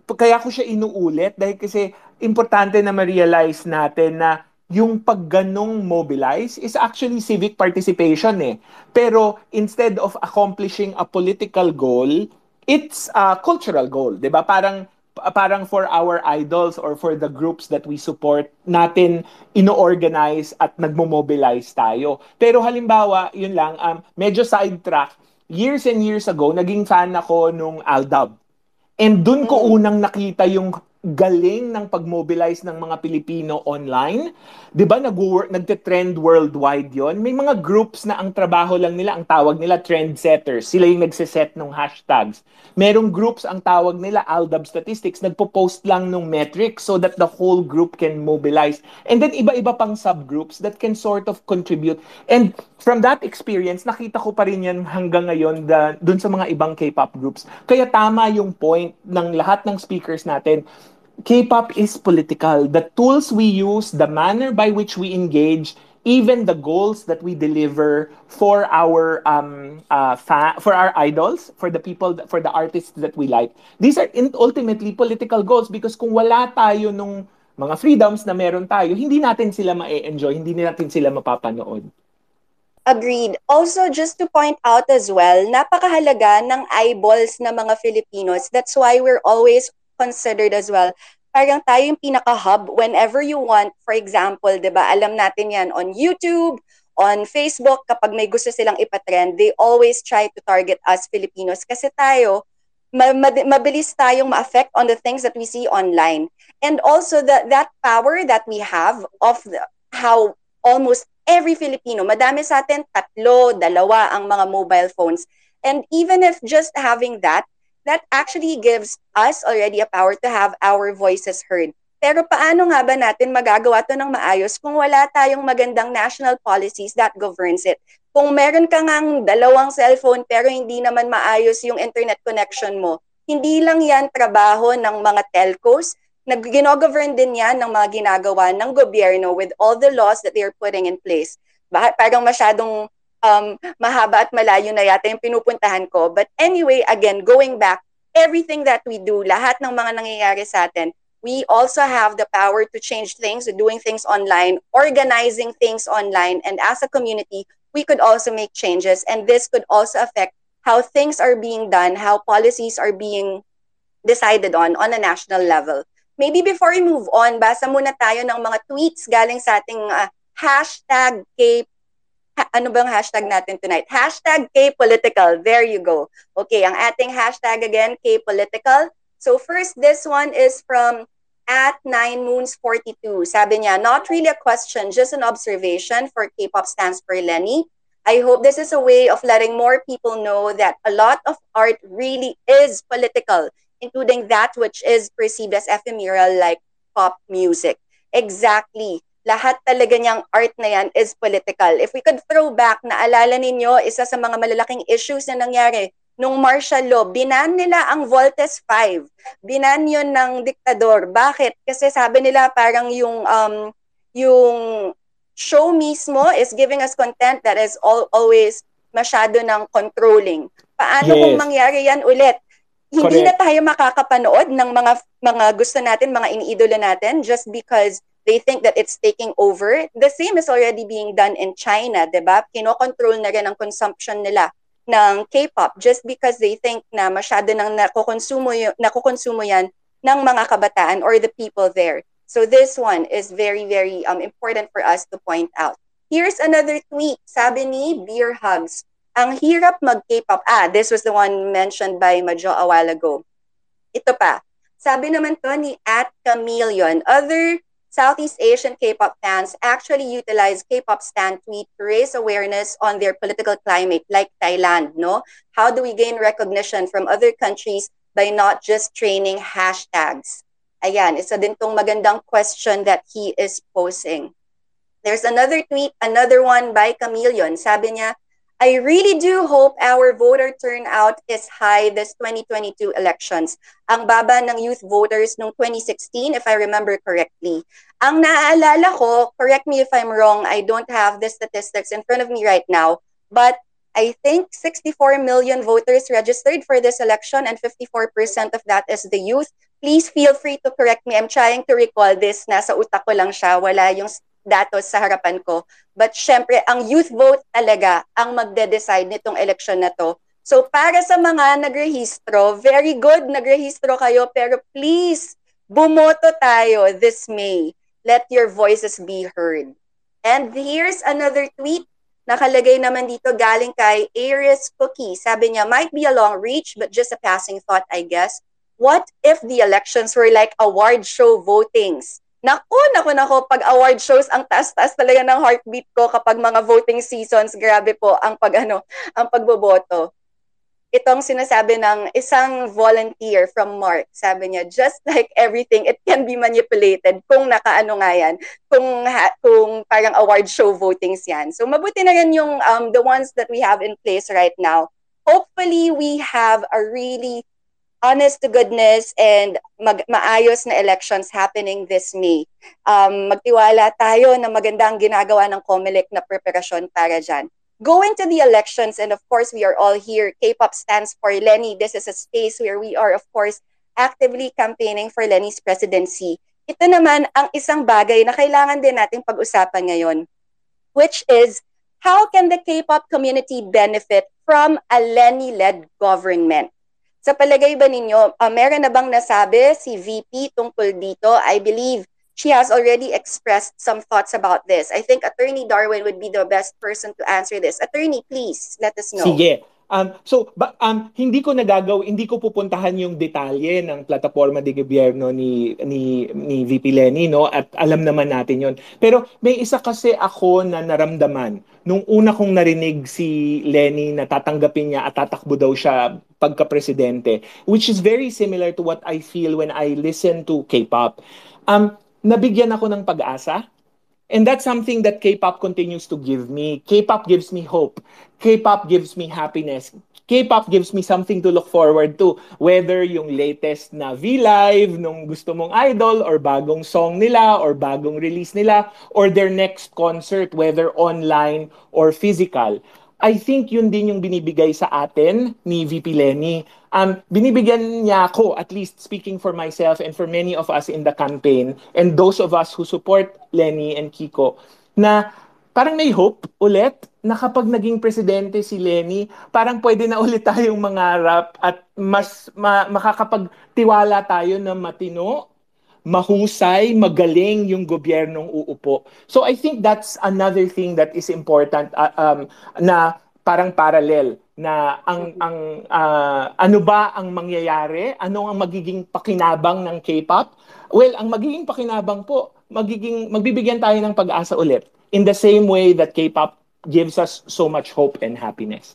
kaya ko siya inuulit dahil kasi importante na ma-realize natin na yung pagganong mobilize is actually civic participation eh. Pero instead of accomplishing a political goal, it's a cultural goal, 'di ba? Parang parang for our idols or for the groups that we support natin ino-organize at nagmo-mobilize tayo. Pero halimbawa, yun lang, um, medyo sidetrack, years and years ago, naging fan ako nung Aldab. And dun ko unang nakita yung galing ng pag-mobilize ng mga Pilipino online. 'Di ba nag nagte-trend worldwide 'yon? May mga groups na ang trabaho lang nila, ang tawag nila trendsetters. Sila yung nagse-set ng hashtags. Merong groups ang tawag nila Aldab Statistics, nagpo-post lang ng metrics so that the whole group can mobilize. And then iba-iba pang subgroups that can sort of contribute. And from that experience, nakita ko pa rin yan hanggang ngayon da, dun sa mga ibang K-pop groups. Kaya tama yung point ng lahat ng speakers natin K-pop is political. The tools we use, the manner by which we engage, even the goals that we deliver for our um uh, fa- for our idols, for the people, for the artists that we like. These are in- ultimately political goals because kung wala tayo nung mga freedoms na meron tayo, hindi natin sila ma-enjoy, hindi natin sila mapapanood. Agreed. Also, just to point out as well, napakahalaga ng eyeballs na mga Filipinos. That's why we're always considered as well. Parang tayo yung pinaka-hub whenever you want. For example, di ba, alam natin yan on YouTube, on Facebook, kapag may gusto silang ipatrend, they always try to target us Filipinos kasi tayo, mabilis tayong ma-affect on the things that we see online. And also the, that power that we have of the, how almost every Filipino, madami sa atin, tatlo, dalawa ang mga mobile phones. And even if just having that, that actually gives us already a power to have our voices heard. Pero paano nga ba natin magagawa to ng maayos kung wala tayong magandang national policies that governs it? Kung meron ka ngang dalawang cellphone pero hindi naman maayos yung internet connection mo, hindi lang yan trabaho ng mga telcos, nag ginogovern din yan ng mga ginagawa ng gobyerno with all the laws that they are putting in place. Bakit parang masyadong um, mahaba at malayo na yata yung pinupuntahan ko. But anyway, again, going back, everything that we do, lahat ng mga nangyayari sa atin, we also have the power to change things, doing things online, organizing things online, and as a community, we could also make changes. And this could also affect how things are being done, how policies are being decided on on a national level. Maybe before we move on, basa muna tayo ng mga tweets galing sa ating uh, hashtag K ha- ano bang hashtag natin tonight? Hashtag K-Political. There you go. Okay, ang ating hashtag again, K-Political. So first, this one is from at 9 moons 42. Sabi niya, not really a question, just an observation for K-pop stands for Lenny. I hope this is a way of letting more people know that a lot of art really is political, including that which is perceived as ephemeral like pop music. Exactly lahat talaga niyang art na yan is political. If we could throw back, naalala ninyo, isa sa mga malalaking issues na nangyari nung martial law, binan nila ang Voltes 5. Binan yun ng diktador. Bakit? Kasi sabi nila parang yung um, yung show mismo is giving us content that is all, always masyado ng controlling. Paano yes. kung mangyari yan ulit? Hindi Correct. na tayo makakapanood ng mga mga gusto natin, mga iniidolo natin just because they think that it's taking over. The same is already being done in China, di ba? Kinokontrol na rin ang consumption nila ng K-pop just because they think na masyado nang nakukonsumo, y- nakukonsumo yan ng mga kabataan or the people there. So this one is very, very um, important for us to point out. Here's another tweet. Sabi ni Beer Hugs. Ang hirap mag-K-pop. Ah, this was the one mentioned by Majo a while ago. Ito pa. Sabi naman to ni At Chameleon. Other Southeast Asian K-pop fans actually utilize K-pop stan tweet to raise awareness on their political climate, like Thailand, no? How do we gain recognition from other countries by not just training hashtags? Ayan, isa din tong magandang question that he is posing. There's another tweet, another one by Chameleon. Sabi niya, I really do hope our voter turnout is high this 2022 elections. Ang baba ng youth voters nung 2016, if I remember correctly. Ang naaalala ko, correct me if I'm wrong, I don't have the statistics in front of me right now, but I think 64 million voters registered for this election and 54% of that is the youth. Please feel free to correct me. I'm trying to recall this. Nasa utak ko lang siya. Wala yung datos sa harapan ko. But syempre, ang youth vote talaga ang magde-decide nitong election na to. So para sa mga nagrehistro, very good, nagrehistro kayo, pero please, bumoto tayo this May. Let your voices be heard. And here's another tweet Nakalagay naman dito galing kay Aries Cookie. Sabi niya, might be a long reach but just a passing thought, I guess. What if the elections were like award show votings? Naku, naku, naku, pag award shows, ang taas-taas talaga ng heartbeat ko kapag mga voting seasons, grabe po ang pag ano, ang pagboboto itong sinasabi ng isang volunteer from Mark. Sabi niya, just like everything, it can be manipulated kung nakaano nga yan, kung, ha, kung parang award show votings yan. So mabuti na rin yung um, the ones that we have in place right now. Hopefully, we have a really honest to goodness and mag maayos na elections happening this May. Um, magtiwala tayo na magandang ginagawa ng COMELEC na preparasyon para dyan going to the elections, and of course, we are all here. K-pop stands for Lenny. This is a space where we are, of course, actively campaigning for Lenny's presidency. Ito naman ang isang bagay na kailangan din nating pag-usapan ngayon, which is how can the K-pop community benefit from a Lenny-led government? Sa palagay ba ninyo, uh, meron na bang nasabi si VP tungkol dito? I believe she has already expressed some thoughts about this. I think Attorney Darwin would be the best person to answer this. Attorney, please let us know. Sige. Um, so, ba, um, hindi ko nagagaw, hindi ko pupuntahan yung detalye ng plataforma de gobyerno ni, ni, ni VP Lenny, no? At alam naman natin yon. Pero may isa kasi ako na naramdaman nung una kong narinig si Lenny na tatanggapin niya at tatakbo daw siya pagka-presidente, which is very similar to what I feel when I listen to K-pop. Um, nabigyan ako ng pag-asa. And that's something that K-pop continues to give me. K-pop gives me hope. K-pop gives me happiness. K-pop gives me something to look forward to. Whether yung latest na V-Live nung gusto mong idol or bagong song nila or bagong release nila or their next concert, whether online or physical. I think yun din yung binibigay sa atin ni VP Lenny. Um, binibigyan niya ako, at least speaking for myself and for many of us in the campaign, and those of us who support Lenny and Kiko, na parang may hope ulit na kapag naging presidente si Lenny, parang pwede na ulit tayong mangarap at mas ma- makakapagtiwala tayo na matino mahusay, magaling yung gobyernong uupo. So I think that's another thing that is important uh, um, na parang parallel na ang ang uh, ano ba ang mangyayari? Ano ang magiging pakinabang ng K-pop? Well, ang magiging pakinabang po, magiging magbibigyan tayo ng pag-asa ulit in the same way that K-pop gives us so much hope and happiness.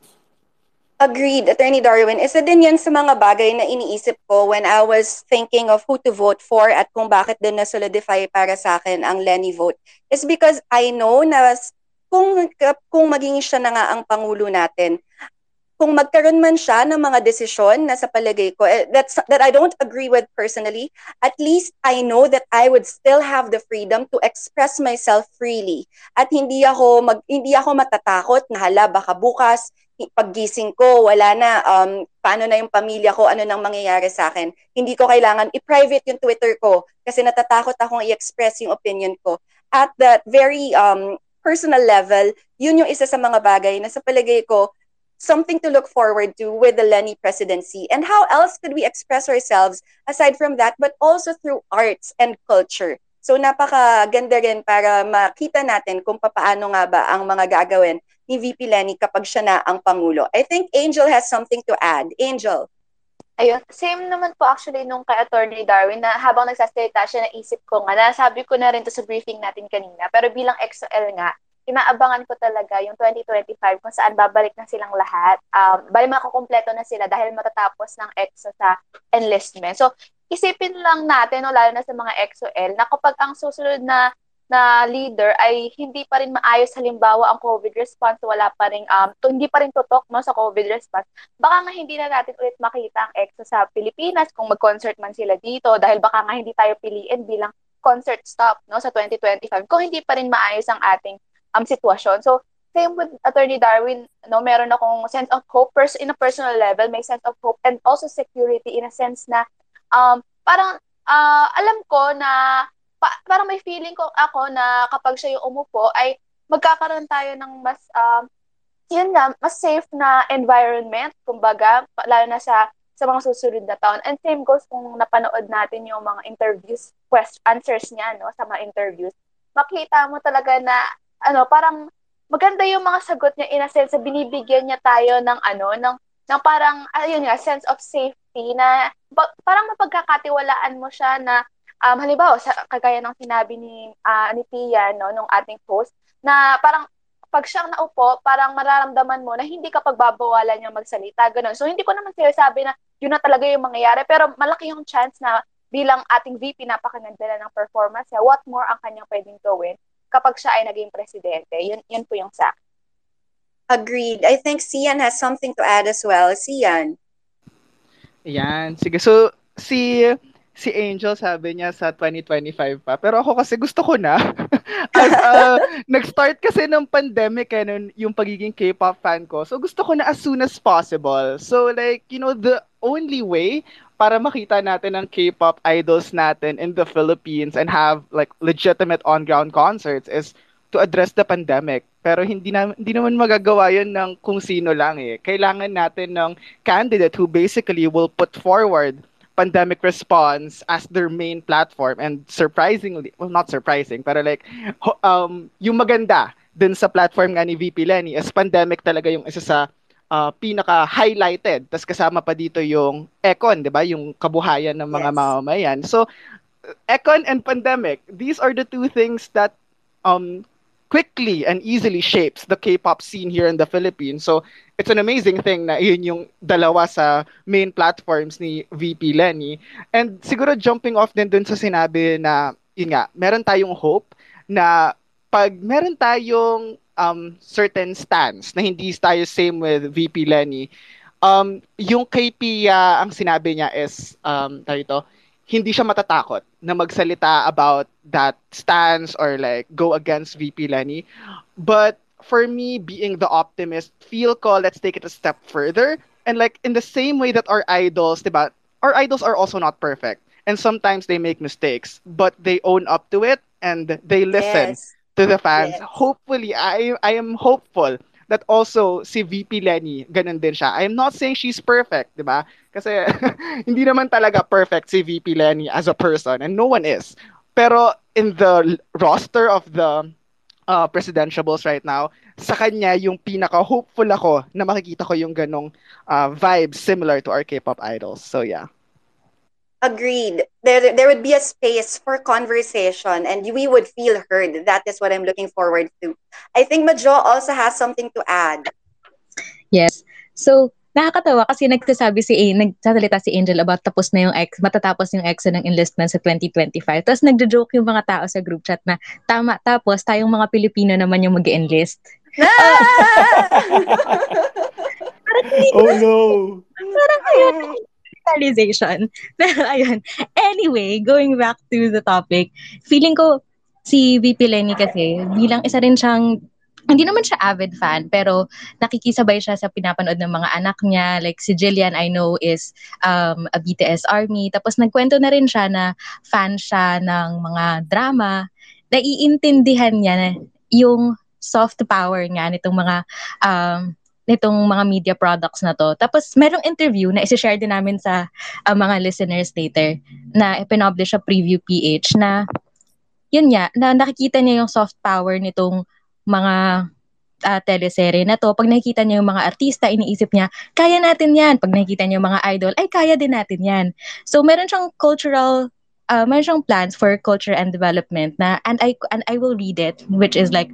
Agreed, Attorney Darwin. Isa din yan sa mga bagay na iniisip ko when I was thinking of who to vote for at kung bakit din na-solidify para sa akin ang Lenny vote. Is because I know na kung, kung maging siya na nga ang Pangulo natin, kung magkaroon man siya ng mga desisyon na sa palagay ko eh, that's, that I don't agree with personally, at least I know that I would still have the freedom to express myself freely. At hindi ako mag, hindi ako matatakot na hala baka bukas paggising ko, wala na, um, paano na yung pamilya ko, ano nang mangyayari sa akin. Hindi ko kailangan i-private yung Twitter ko kasi natatakot akong i-express yung opinion ko. At that very um, personal level, yun yung isa sa mga bagay na sa palagay ko, something to look forward to with the Lenny presidency. And how else could we express ourselves aside from that, but also through arts and culture? So napakaganda rin para makita natin kung paano nga ba ang mga gagawin ni VP Lenny kapag siya na ang Pangulo. I think Angel has something to add. Angel. Ayun, same naman po actually nung kay Attorney Darwin na habang nagsasalita siya, naisip ko nga, nasabi ko na rin to sa briefing natin kanina, pero bilang XOL nga, inaabangan ko talaga yung 2025 kung saan babalik na silang lahat. Um, bali makakompleto na sila dahil matatapos ng EXO sa enlistment. So, isipin lang natin, no, lalo na sa mga XOL, na kapag ang susunod na na leader ay hindi pa rin maayos halimbawa ang COVID response, wala pa rin, um, to, hindi pa rin tutok no, sa COVID response, baka nga hindi na natin ulit makita ang EXO sa Pilipinas kung mag-concert man sila dito dahil baka nga hindi tayo piliin bilang concert stop no, sa 2025 kung hindi pa rin maayos ang ating um, sitwasyon. So, same with Attorney Darwin, no, meron akong sense of hope pers- in a personal level, may sense of hope and also security in a sense na um, parang uh, alam ko na pa, parang may feeling ko ako na kapag siya yung umupo ay magkakaroon tayo ng mas um, yun nga, mas safe na environment, kumbaga, lalo na sa sa mga susunod na taon. And same goes kung napanood natin yung mga interviews, quest, answers niya, no, sa mga interviews. Makita mo talaga na, ano, parang maganda yung mga sagot niya in a sense, binibigyan niya tayo ng, ano, ng, ng parang, ayun nga, sense of safety na, parang mapagkakatiwalaan mo siya na um, halimbawa, sa, kagaya ng sinabi ni, uh, ni Pia, no, nung ating host, na parang pag siyang naupo, parang mararamdaman mo na hindi ka pagbabawalan niya magsalita, ganun. So, hindi ko naman sinasabi na yun na talaga yung mangyayari, pero malaki yung chance na bilang ating VP, napakaganda ng performance niya, what more ang kanyang pwedeng gawin kapag siya ay naging presidente. Yun, yun po yung sa Agreed. I think Sian has something to add as well. Sian. Yan. Sige. So, si si Angel sabi niya sa 2025 pa. Pero ako kasi gusto ko na. [laughs] As, uh, nag-start kasi ng pandemic eh, nun, yung pagiging K-pop fan ko. So gusto ko na as soon as possible. So like, you know, the only way para makita natin ang K-pop idols natin in the Philippines and have like legitimate on-ground concerts is to address the pandemic. Pero hindi na hindi naman magagawa 'yun ng kung sino lang eh. Kailangan natin ng candidate who basically will put forward pandemic response as their main platform and surprisingly well not surprising pero like um yung maganda dun sa platform nga ni VP Lenny is pandemic talaga yung isa sa uh, pinaka highlighted tas kasama pa dito yung econ 'di ba yung kabuhayan ng mga yes. mamamayan so econ and pandemic these are the two things that um quickly and easily shapes the K-pop scene here in the Philippines. So, it's an amazing thing na yun yung dalawa sa main platforms ni VP Lenny. And siguro jumping off din dun sa sinabi na, yun nga, meron tayong hope na pag meron tayong um, certain stance na hindi tayo same with VP Lenny, um, yung kay Pia, ang sinabi niya is, um, tayo hindi siya matatakot na magsalita about that stance or like go against VP Lenny. But for me, being the optimist, feel ko, let's take it a step further. And like in the same way that our idols, diba, our idols are also not perfect. And sometimes they make mistakes, but they own up to it and they listen yes. To the fans. Yes. Hopefully, I I am hopeful that also si VP Lenny, ganun din siya. I'm not saying she's perfect, di ba? Kasi [laughs] hindi naman talaga perfect si VP Lenny as a person and no one is. Pero in the roster of the uh, presidentiables right now, sa kanya yung pinaka-hopeful ako na makikita ko yung ganong uh, vibes similar to our K-pop idols. So yeah. Agreed. There, there would be a space for conversation and we would feel heard. That is what I'm looking forward to. I think Majo also has something to add. Yes. So, nakakatawa kasi nagsasabi si A, nagsasalita si Angel about tapos na yung ex, matatapos yung ex ng enlistment sa 2025. Tapos nagjo-joke yung mga tao sa group chat na tama tapos tayong mga Pilipino naman yung mag-enlist. Ah! [laughs] oh no. Parang ayun, capitalization. [laughs] Pero ayun. Anyway, going back to the topic, feeling ko si VP Lenny kasi bilang isa rin siyang hindi naman siya avid fan, pero nakikisabay siya sa pinapanood ng mga anak niya. Like si Jillian, I know, is um, a BTS ARMY. Tapos nagkwento na rin siya na fan siya ng mga drama. Naiintindihan niya na yung soft power nga nitong mga um, nitong mga media products na to. Tapos merong interview na isi-share din namin sa uh, mga listeners later na ipinoblish sa Preview PH na yun nga, na nakikita niya yung soft power nitong mga uh, teleserye na to. Pag nakikita niya yung mga artista, iniisip niya, kaya natin yan. Pag nakikita niya yung mga idol, ay kaya din natin yan. So meron siyang cultural uh, meron siyang plans for culture and development na and I and I will read it which is like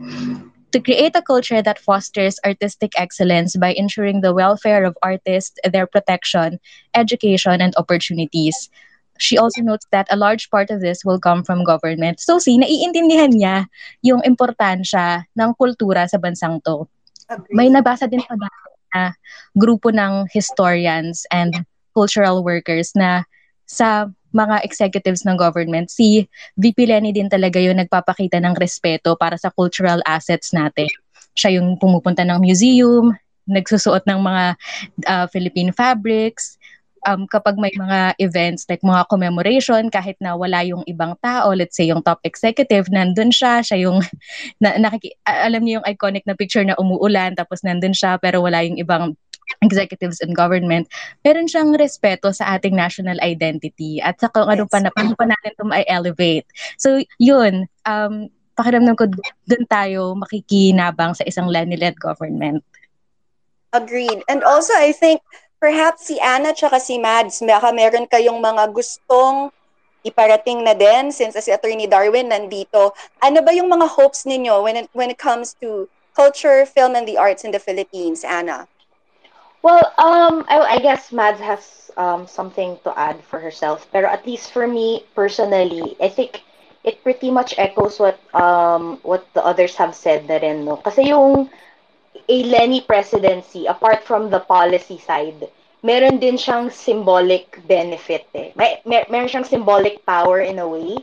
to create a culture that fosters artistic excellence by ensuring the welfare of artists, their protection, education, and opportunities. she also notes that a large part of this will come from government. So see, naiintindihan niya yung importansya ng kultura sa bansang to. May nabasa din pa dati na grupo ng historians and cultural workers na sa mga executives ng government, si VP Lenny din talaga yung nagpapakita ng respeto para sa cultural assets natin. Siya yung pumupunta ng museum, nagsusuot ng mga uh, Philippine fabrics, um, kapag may mga events like mga commemoration, kahit na wala yung ibang tao, let's say yung top executive, nandun siya, siya yung, [laughs] na, nakiki, alam niyo yung iconic na picture na umuulan, tapos nandun siya, pero wala yung ibang executives in government, meron siyang respeto sa ating national identity at sa kung ano pa na paano pa natin ito ma-elevate. So, yun, um, pakiramdam ko doon tayo makikinabang sa isang Lenny-led government. Agreed. And also, I think perhaps si Anna tsaka si Mads, baka meron kayong mga gustong iparating na din since si Attorney Darwin nandito. Ano ba yung mga hopes ninyo when it, when it comes to culture, film, and the arts in the Philippines, Anna? Well, um, I, I guess Mads has um, something to add for herself. Pero at least for me, personally, I think it pretty much echoes what um, what the others have said na rin. No? Kasi yung a Lenny presidency, apart from the policy side, meron din siyang symbolic benefit eh. May, mer meron siyang symbolic power in a way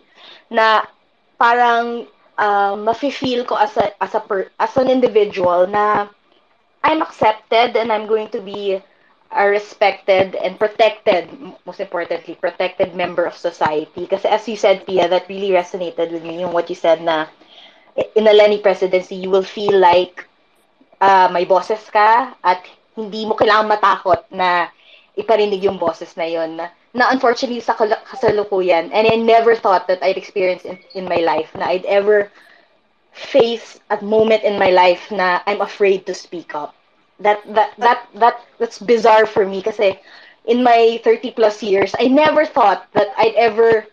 na parang uh, mafe-feel ko as a as a per, as an individual na I'm accepted and I'm going to be a respected and protected, most importantly, protected member of society. Kasi as you said, Pia, that really resonated with me, yung what you said na in a Lenny presidency, you will feel like uh, may boses ka at hindi mo kailangan matakot na iparinig yung boses na yon na, na unfortunately sa kasalukuyan and I never thought that I'd experience in, in my life na I'd ever face a moment in my life na I'm afraid to speak up. That that that that that's bizarre for me kasi in my 30 plus years, I never thought that I'd ever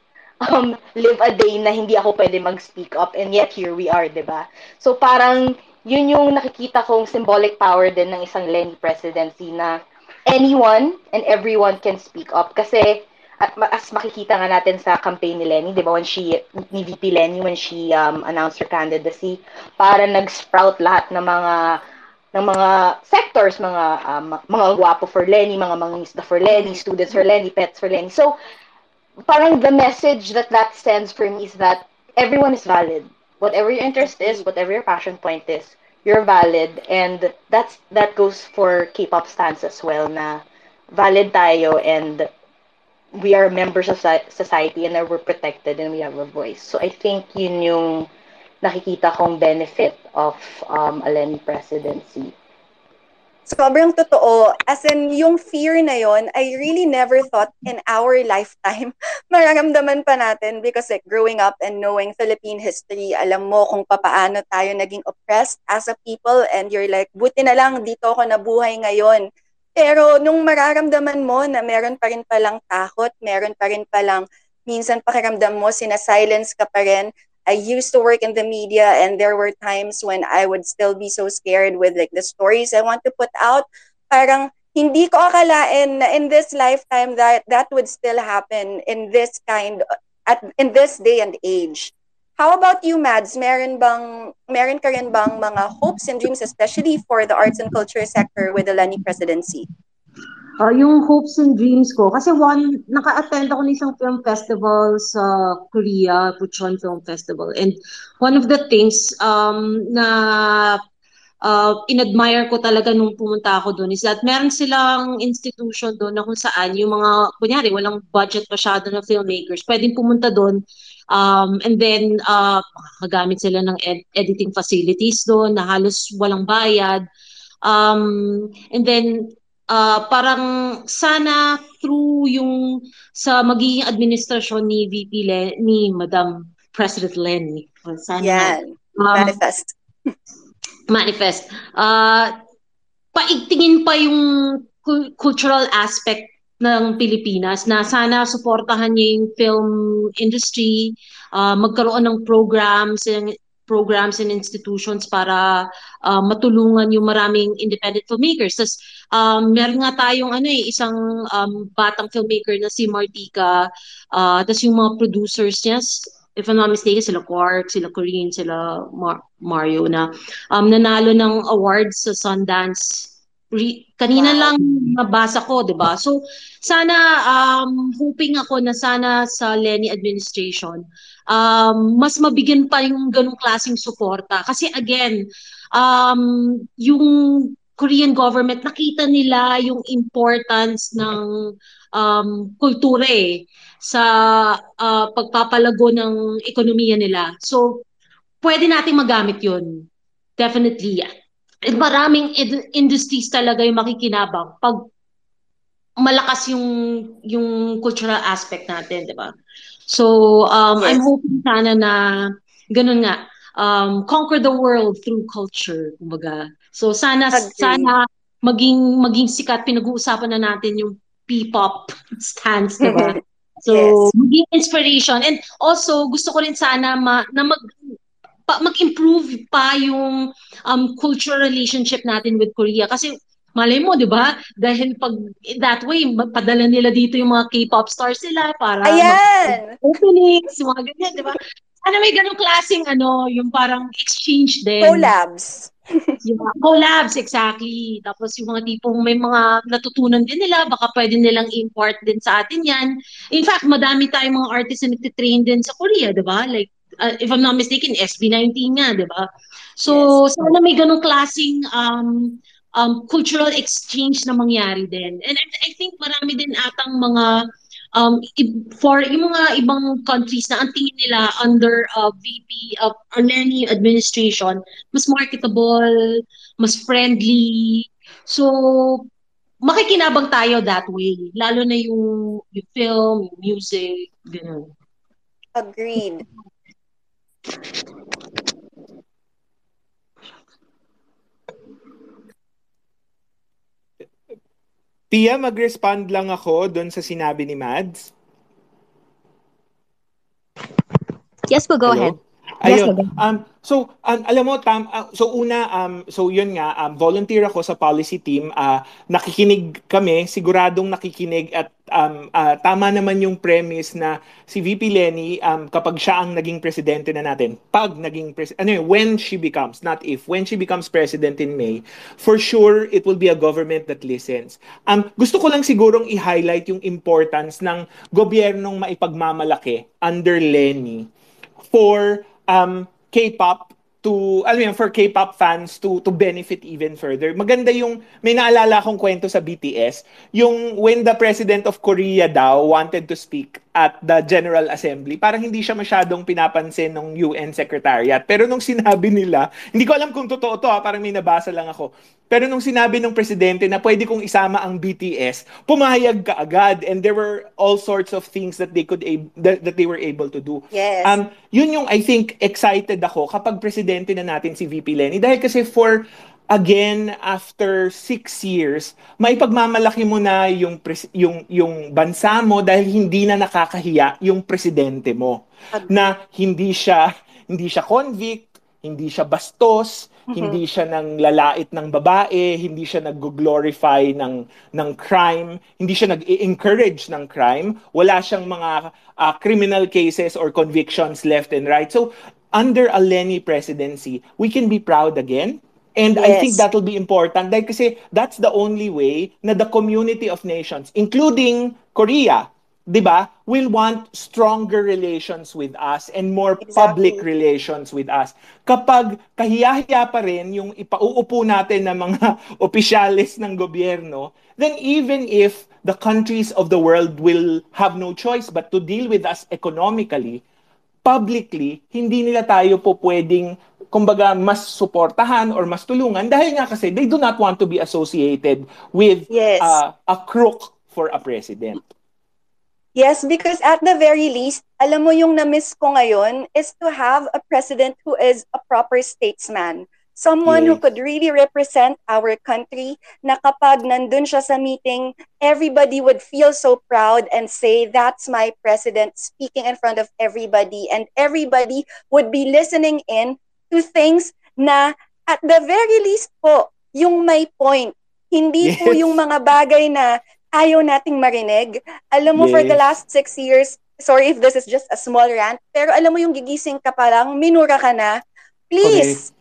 um, live a day na hindi ako pwede mag-speak up and yet here we are, 'di ba? So parang yun yung nakikita kong symbolic power din ng isang Lenny presidency na anyone and everyone can speak up. Kasi at as makikita nga natin sa campaign ni Lenny, di ba, when she, ni VP Lenny, when she um, announced her candidacy, para nag-sprout lahat ng mga ng mga sectors, mga um, mga gwapo for Lenny, mga mangingisda for Lenny, students for Lenny, pets for Lenny. So, parang the message that that sends for me is that everyone is valid whatever your interest is, whatever your passion point is, you're valid and that's that goes for K-pop stans as well na valid tayo and we are members of society and we're protected and we have a voice. So I think yun yung nakikita kong benefit of um, a Lenny presidency. Sobrang totoo. As in, yung fear na yon, I really never thought in our lifetime [laughs] mararamdaman pa natin because like growing up and knowing Philippine history, alam mo kung paano tayo naging oppressed as a people and you're like, buti na lang dito ako nabuhay ngayon. Pero nung mararamdaman mo na meron pa rin palang takot, meron pa rin palang minsan pakiramdam mo, sinasilence ka pa rin, I used to work in the media and there were times when I would still be so scared with like the stories I want to put out. Parang hindi ko akalain na in this lifetime that that would still happen in this kind at in this day and age. How about you, Mads? Meron bang meron ka rin bang mga hopes and dreams especially for the arts and culture sector with the Lenny presidency? uh, yung hopes and dreams ko. Kasi one, naka-attend ako ng isang film festival sa Korea, Puchon Film Festival. And one of the things um, na uh, inadmire ko talaga nung pumunta ako doon is that meron silang institution doon na kung saan yung mga, kunyari, walang budget masyado na filmmakers, pwedeng pumunta doon um, and then uh, makagamit sila ng ed- editing facilities doon na halos walang bayad. Um, and then uh, parang sana through yung sa magiging administrasyon ni VP Le, ni Madam President Lenny. Sana, Yan. Um, manifest. Manifest. Uh, paigtingin pa yung cultural aspect ng Pilipinas na sana suportahan niya yung film industry, uh, magkaroon ng programs, programs and institutions para uh, matulungan yung maraming independent filmmakers. Tapos um, meron nga tayong ano eh, isang um, batang filmmaker na si Martika. Uh, tapos yung mga producers niya, if I'm not mistaken, sila Quark, sila Corinne, sila Mar- Mario na um, nanalo ng awards sa Sundance Re- kanina wow. lang nabasa ko, 'di ba? So sana um hoping ako na sana sa Lenny administration um mas mabigyan pa yung ganung klaseng suporta kasi again um yung Korean government nakita nila yung importance ng um kultura eh, sa uh, pagpapalago ng ekonomiya nila. So pwede nating magamit 'yun. Definitely at maraming ed- industries talaga yung makikinabang pag malakas yung yung cultural aspect natin, 'di ba? So, um yes. I'm hoping sana na ganun nga um conquer the world through culture, kumbaga. So sana Agree. sana maging maging sikat pinag-uusapan na natin yung P-pop [laughs] stance, 'di ba? [laughs] So, yes. maging inspiration and also gusto ko rin sana ma, na mag pa, mag-improve pa yung um, cultural relationship natin with Korea. Kasi malay mo, di ba? Dahil pag that way, padala nila dito yung mga K-pop stars nila para Ayan! openings, mga ganyan, di ba? Sana may ganong klaseng ano, yung parang exchange din. Collabs. Yeah, collabs, exactly. Tapos yung mga tipong may mga natutunan din nila, baka pwede nilang import din sa atin yan. In fact, madami tayong mga artists na nagtitrain din sa Korea, di ba? Like, uh, if I'm not mistaken, SB19 nga, di ba? So, yes. sana may ganong klaseng um, um, cultural exchange na mangyari din. And I, I think marami din atang mga um, for yung mga ibang countries na ang tingin nila under uh, VP of uh, Lenny administration, mas marketable, mas friendly. So, makikinabang tayo that way. Lalo na yung, yung film, yung music, gano'n. Agreed. Pia, mag-respond lang ako doon sa sinabi ni Mads. Yes po, go Hello? ahead. Ayun. Yes, um, so, um, alam mo, tam, uh, so una, um, so yun nga, um, volunteer ako sa policy team. Uh, nakikinig kami, siguradong nakikinig at um, uh, tama naman yung premise na si VP Lenny, um, kapag siya ang naging presidente na natin, pag naging, pres- ano when she becomes, not if, when she becomes president in May, for sure, it will be a government that listens. Um, gusto ko lang sigurong i-highlight yung importance ng gobyernong maipagmamalaki under Lenny for um, K-pop to alam mo for K-pop fans to to benefit even further. Maganda yung may naalala akong kwento sa BTS, yung when the president of Korea daw wanted to speak at the General Assembly, parang hindi siya masyadong pinapansin ng UN Secretariat. Pero nung sinabi nila, hindi ko alam kung totoo to, ha, parang may nabasa lang ako. Pero nung sinabi ng presidente na pwede kong isama ang BTS, pumayag ka agad and there were all sorts of things that they could that, that they were able to do. Yes. Um yun yung I think excited ako kapag presidente na natin si VP Lenny dahil kasi for again after six years, may pagmamalaki mo na yung, pres- yung, yung bansa mo dahil hindi na nakakahiya yung presidente mo. Na hindi siya, hindi siya convict, hindi siya bastos, mm-hmm. hindi siya nang lalait ng babae, hindi siya nag-glorify ng, ng crime, hindi siya nag-encourage ng crime, wala siyang mga uh, criminal cases or convictions left and right. So, under a Lenny presidency, we can be proud again And yes. I think that will be important dahil kasi that's the only way na the community of nations, including Korea, 'di ba, will want stronger relations with us and more exactly. public relations with us. Kapag kahiyahiya pa rin yung ipauupo natin ng mga [laughs] opisyalis ng gobyerno, then even if the countries of the world will have no choice but to deal with us economically, publicly, hindi nila tayo po pwedeng kumbaga mas suportahan or mas tulungan dahil nga kasi they do not want to be associated with yes. uh, a crook for a president. Yes, because at the very least, alam mo yung na-miss ko ngayon is to have a president who is a proper statesman. Someone yes. who could really represent our country na kapag nandun siya sa meeting, everybody would feel so proud and say, that's my president speaking in front of everybody. And everybody would be listening in to things na at the very least po, yung may point. Hindi po Yes. yung mga bagay na ayaw nating marinig. Alam mo, for the Yes. last six years, sorry if this is just a small rant, pero alam mo yung gigising ka pa lang, minura ka na, please,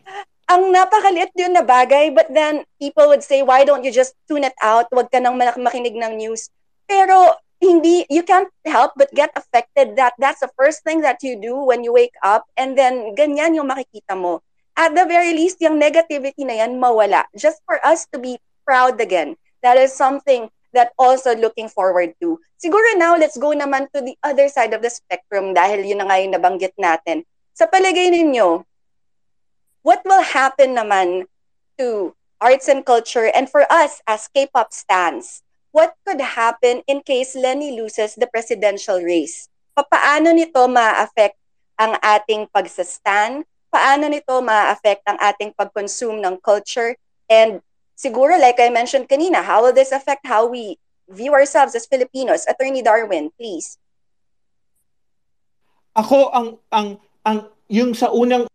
ang napakaliit yun na bagay, but then people would say, why don't you just tune it out? Huwag ka nang makinig ng news. Pero hindi, you can't help but get affected that that's the first thing that you do when you wake up and then ganyan yung makikita mo. At the very least, yung negativity na yan mawala. Just for us to be proud again. That is something that also looking forward to. Siguro now, let's go naman to the other side of the spectrum dahil yun na nga yung nabanggit natin. Sa palagay ninyo, what will happen naman to arts and culture and for us as K-pop stans? What could happen in case Lenny loses the presidential race? Papaano nito ma-affect ang ating pagsastan? Paano nito ma-affect ang ating pag-consume ng culture? And siguro, like I mentioned kanina, how will this affect how we view ourselves as Filipinos? Attorney Darwin, please. Ako ang ang ang yung sa unang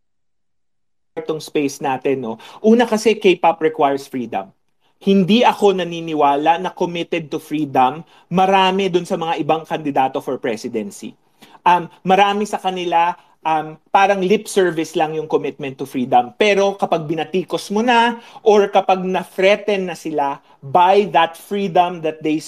itong space natin no. Una kasi K-pop requires freedom. Hindi ako naniniwala na committed to freedom marami dun sa mga ibang kandidato for presidency. Um, marami sa kanila um, parang lip service lang yung commitment to freedom. Pero kapag binatikos mo na or kapag na-threaten na sila by that freedom that they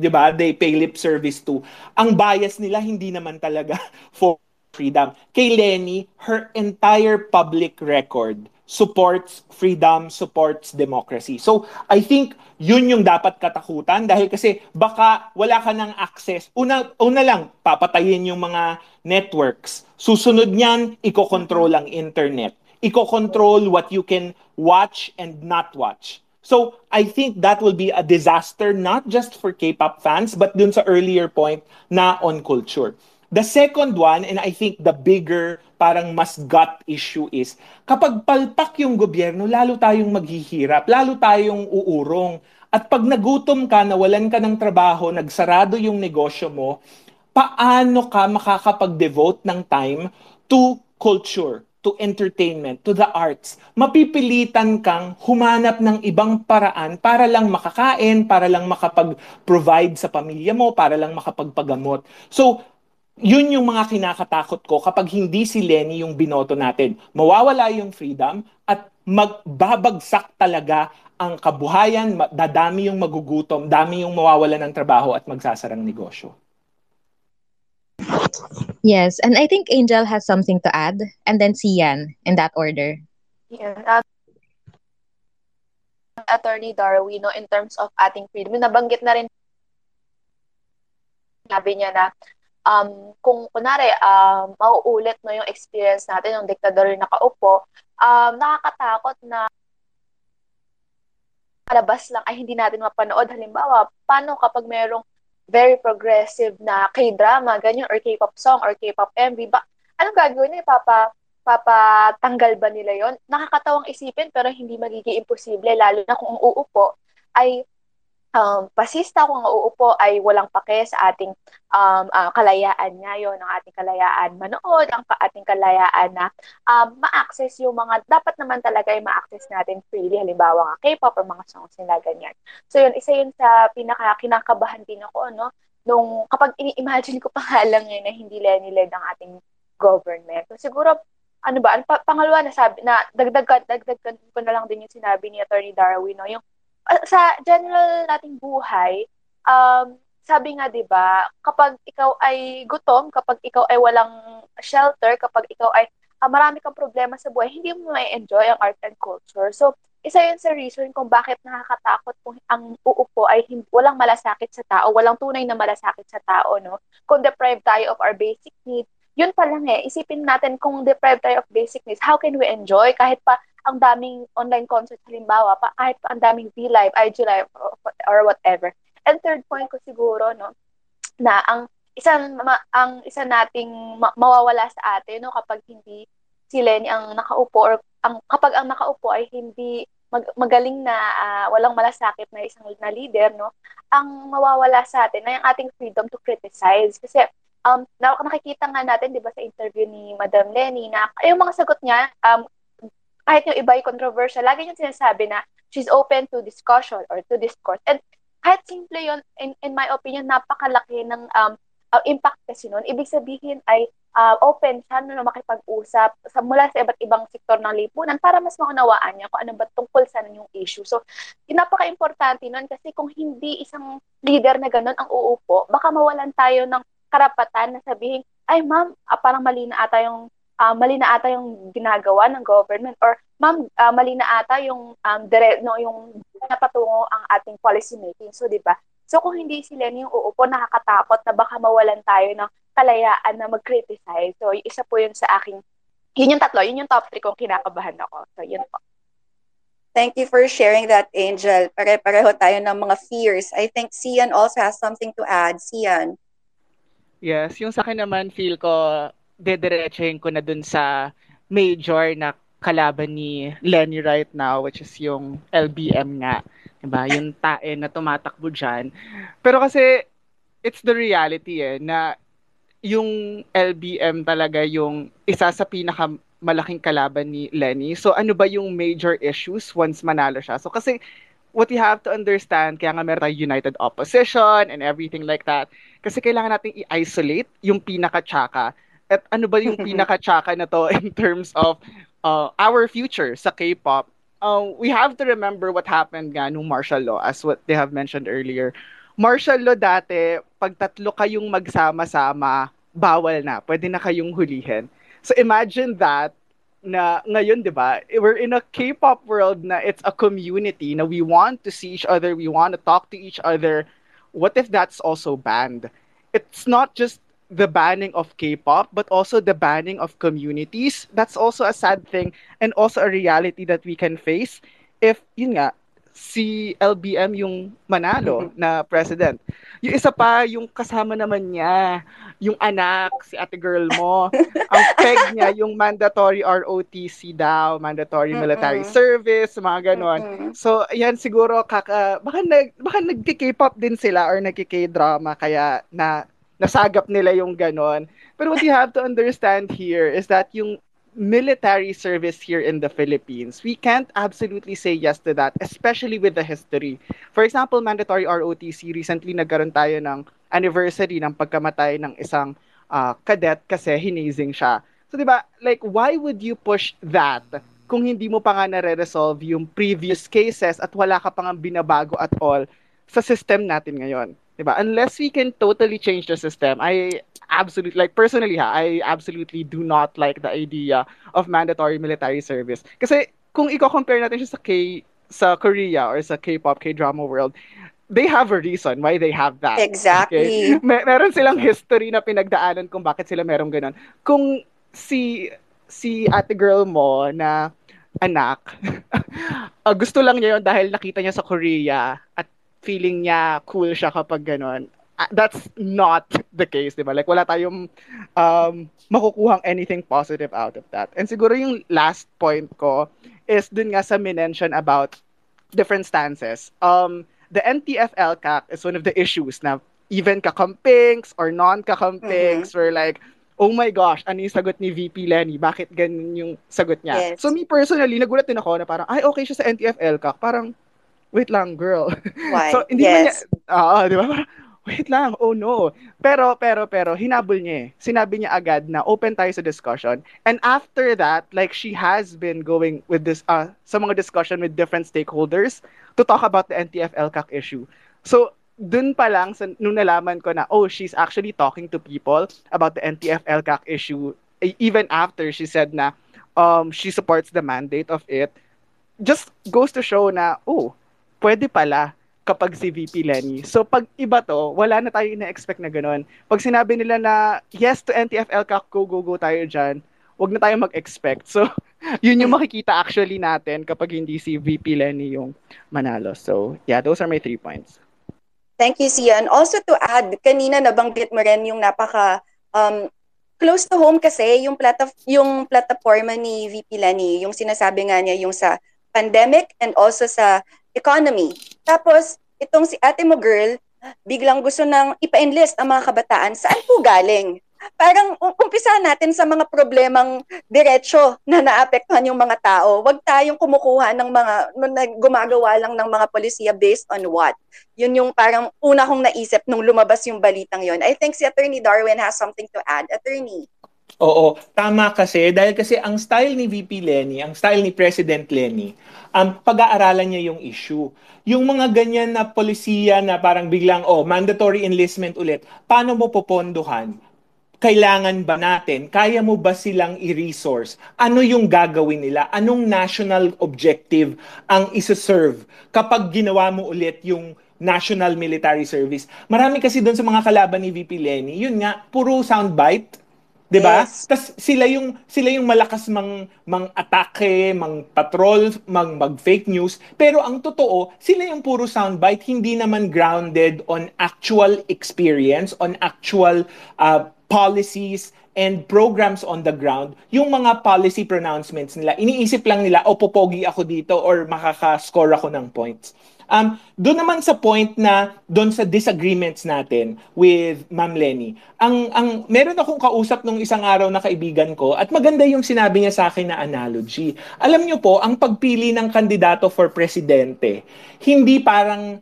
'di ba, they pay lip service to, ang bias nila hindi naman talaga [laughs] for freedom. Kay Lenny, her entire public record supports freedom, supports democracy. So, I think yun yung dapat katakutan dahil kasi baka wala ka ng access. Una, una lang, papatayin yung mga networks. Susunod niyan, iko-control ang internet. Iko-control what you can watch and not watch. So, I think that will be a disaster not just for K-pop fans but dun sa earlier point na on culture. The second one, and I think the bigger, parang mas gut issue is, kapag palpak yung gobyerno, lalo tayong maghihirap, lalo tayong uurong. At pag nagutom ka, nawalan ka ng trabaho, nagsarado yung negosyo mo, paano ka makakapag-devote ng time to culture, to entertainment, to the arts? Mapipilitan kang humanap ng ibang paraan para lang makakain, para lang makapag-provide sa pamilya mo, para lang makapagpagamot. So, yun yung mga kinakatakot ko kapag hindi si Lenny yung binoto natin. Mawawala yung freedom at magbabagsak talaga ang kabuhayan, dadami yung magugutom, dami yung mawawala ng trabaho at magsasarang negosyo. Yes, and I think Angel has something to add, and then Sian in that order. Yan. At Attorney Darwin, no, in terms of ating freedom, nabanggit na rin sabi niya na um, kung kunwari um, mauulit no, yung experience natin ng diktador yung nakaupo, um, nakakatakot na palabas lang ay hindi natin mapanood. Halimbawa, paano kapag merong very progressive na K-drama, ganyan, or K-pop song, or K-pop MV, ba, anong gagawin nila? Papa, papatanggal ba nila yon Nakakatawang isipin, pero hindi magiging imposible, lalo na kung ang uupo ay um, pasista kung uupo ay walang pake sa ating um, ah, kalayaan ngayon, ang ating kalayaan manood, ang ating kalayaan na um, ma-access yung mga, dapat naman talaga ay ma-access natin freely, halimbawa nga K-pop or mga songs nila, ganyan. So yun, isa yun sa pinaka kinakabahan din ako, no? Nung kapag ini-imagine ko pa nga [laughs] lang yun na hindi Lenny-led ang ating government. So siguro, ano ba, ang pa- pangalawa na sabi, na dagdag, dagdag ko na lang din yung sinabi ni Attorney Darwin, no? Yung uh, sa general nating buhay, um, sabi nga 'di ba, kapag ikaw ay gutom, kapag ikaw ay walang shelter, kapag ikaw ay ah, marami kang problema sa buhay, hindi mo ma-enjoy ang art and culture. So, isa yun sa reason kung bakit nakakatakot kung ang uupo ay hindi, walang malasakit sa tao, walang tunay na malasakit sa tao, no? Kung deprived tayo of our basic needs, yun pa lang eh, isipin natin kung deprived tayo of basic needs, how can we enjoy kahit pa ang daming online concerts halimbawa, pa, kahit ang daming V-Live, IG Live, or, whatever. And third point ko siguro, no, na ang isang ma- ang isa nating ma- mawawala sa atin no kapag hindi si Lenny ang nakaupo or ang kapag ang nakaupo ay hindi mag- magaling na ah, walang malasakit na isang na leader no ang mawawala sa atin ay ang ating freedom to criticize kasi um na- nakikita nga natin 'di ba sa interview ni Madam Lenny na yung mga sagot niya um kahit yung iba yung controversial, lagi niyang sinasabi na she's open to discussion or to discourse. And kahit simple yon in, in my opinion, napakalaki ng um, uh, impact kasi nun. Ibig sabihin ay uh, open siya na makipag-usap sa, mula sa iba't ibang sektor ng lipunan para mas maunawaan niya kung ano ba tungkol sa yung issue. So, napaka-importante nun kasi kung hindi isang leader na ganun ang uupo, baka mawalan tayo ng karapatan na sabihin, ay ma'am, ah, parang mali na ata yung uh, mali na ata yung ginagawa ng government or ma'am uh, mali na ata yung um, dire, no, yung napatungo ang ating policy making. So 'di ba? So kung hindi sila yung uupo, nakakatakot na baka mawalan tayo ng kalayaan na mag-criticize. So isa po yun sa aking yun yung tatlo, yun yung top 3 kong kinakabahan ako. So yun po. Thank you for sharing that, Angel. Pare-pareho tayo ng mga fears. I think Sian also has something to add. Sian. Yes, yung sa akin naman feel ko dediretsuhin ko na dun sa major na kalaban ni Lenny right now, which is yung LBM nga. Diba? Yung tae na tumatakbo dyan. Pero kasi, it's the reality eh, na yung LBM talaga yung isa sa pinaka malaking kalaban ni Lenny. So ano ba yung major issues once manalo siya? So kasi what you have to understand, kaya nga meron united opposition and everything like that. Kasi kailangan nating i-isolate yung pinaka-tsaka at ano ba yung pinaka-tsaka na to [laughs] in terms of uh, our future sa K-pop? Uh, we have to remember what happened nga nung martial law as what they have mentioned earlier. Martial law dati, pag tatlo kayong magsama-sama, bawal na. Pwede na kayong hulihin. So imagine that na ngayon, di ba, we're in a K-pop world na it's a community na we want to see each other, we want to talk to each other. What if that's also banned? It's not just the banning of K-pop, but also the banning of communities. That's also a sad thing and also a reality that we can face if, yun nga, si LBM yung manalo na president. Yung isa pa, yung kasama naman niya, yung anak, si ate girl mo, [laughs] ang peg niya, yung mandatory ROTC daw, mandatory military Mm-mm. service, mga ganon. Mm-mm. So, yan siguro, kaka, baka, nag, baka nagki-K-pop din sila or nagki-K-drama, kaya na nasagap nila yung ganon. Pero what you have to understand here is that yung military service here in the Philippines, we can't absolutely say yes to that, especially with the history. For example, mandatory ROTC, recently nagkaroon tayo ng anniversary ng pagkamatay ng isang uh, cadet kasi hinazing siya. So, di ba, like, why would you push that kung hindi mo pa nga nare-resolve yung previous cases at wala ka pang binabago at all sa system natin ngayon? Diba? Unless we can totally change the system, I absolutely, like personally ha, I absolutely do not like the idea of mandatory military service. Kasi kung i-compare natin siya sa K, sa Korea or sa K-pop, K-drama world, they have a reason why they have that. Exactly. Okay? Mer- meron silang history na pinagdaanan kung bakit sila meron ganun. Kung si si ate girl mo na anak, uh, [laughs] gusto lang niya yun dahil nakita niya sa Korea at feeling niya cool siya kapag ganun. Uh, that's not the case, di ba? Like, wala tayong um, makukuhang anything positive out of that. And siguro yung last point ko is dun nga sa minention about different stances. Um, the NTF-LCAC is one of the issues na even kakampings or non-kakampings mm-hmm. were like, oh my gosh, ano yung sagot ni VP Lenny? Bakit ganun yung sagot niya? Yes. So me personally, nagulat din ako na parang, ay, okay siya sa NTF-LCAC. Parang, wait lang, girl. [laughs] Why? so, hindi yes. man niya, ah, di ba? Wait lang, oh no. Pero, pero, pero, hinabol niya eh. Sinabi niya agad na open tayo sa discussion. And after that, like, she has been going with this, uh, sa mga discussion with different stakeholders to talk about the NTF-LCAC issue. So, dun pa lang, sa, nung nalaman ko na, oh, she's actually talking to people about the NTF-LCAC issue, e, even after she said na um, she supports the mandate of it, just goes to show na, oh, pwede pala kapag si VP Lenny. So pag iba to, wala na tayo ina-expect na ganun. Pag sinabi nila na yes to NTFL ka, go, go, go tayo dyan, wag na tayo mag-expect. So [laughs] yun yung makikita actually natin kapag hindi si VP Lenny yung manalo. So yeah, those are my three points. Thank you, Sia. And also to add, kanina nabanggit mo rin yung napaka um, close to home kasi yung plata yung plataforma ni VP Lenny, yung sinasabi nga niya yung sa pandemic and also sa economy. Tapos, itong si ate mo girl, biglang gusto nang ipa-enlist ang mga kabataan. Saan po galing? parang um- umpisa natin sa mga problemang diretso na naapektuhan yung mga tao. Huwag tayong kumukuha ng mga, gumagawa lang ng mga polisiya based on what. Yun yung parang una kong naisip nung lumabas yung balitang yon. I think si Attorney Darwin has something to add. Attorney. Oo, tama kasi dahil kasi ang style ni VP Lenny, ang style ni President Lenny, um, pag-aaralan niya yung issue. Yung mga ganyan na polisiya na parang biglang oh, mandatory enlistment ulit, paano mo popondohan? Kailangan ba natin? Kaya mo ba silang i-resource? Ano yung gagawin nila? Anong national objective ang isa-serve kapag ginawa mo ulit yung National Military Service? Marami kasi doon sa mga kalaban ni VP Lenny, yun nga, puro soundbite 'Di ba? Yes. Tas sila yung sila yung malakas mang mang atake, mang patrol, mang mag fake news, pero ang totoo, sila yung puro soundbite, hindi naman grounded on actual experience, on actual uh, policies and programs on the ground, yung mga policy pronouncements nila, iniisip lang nila, o popogi ako dito or makaka-score ako ng points. Um, doon naman sa point na doon sa disagreements natin with Ma'am Lenny, ang, ang meron akong kausap nung isang araw na kaibigan ko at maganda yung sinabi niya sa akin na analogy. Alam niyo po, ang pagpili ng kandidato for presidente, hindi parang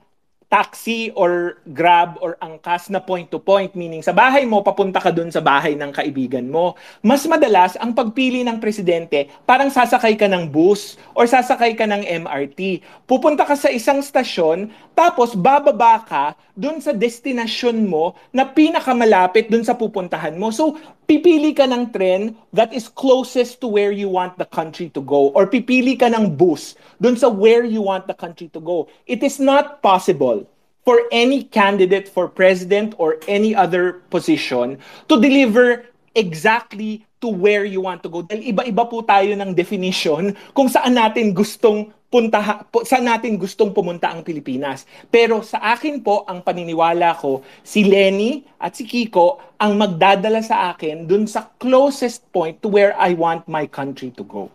taxi or grab or angkas na point to point meaning sa bahay mo papunta ka dun sa bahay ng kaibigan mo. Mas madalas ang pagpili ng presidente parang sasakay ka ng bus or sasakay ka ng MRT pupunta ka sa isang stasyon tapos bababa ka dun sa destinasyon mo na pinakamalapit dun sa pupuntahan mo. So pipili ka ng tren that is closest to where you want the country to go or pipili ka ng bus dun sa where you want the country to go. It is not possible for any candidate for president or any other position to deliver exactly to where you want to go. Dahil iba-iba po tayo ng definition kung saan natin gustong punta saan natin gustong pumunta ang Pilipinas. Pero sa akin po, ang paniniwala ko, si Lenny at si Kiko ang magdadala sa akin dun sa closest point to where I want my country to go.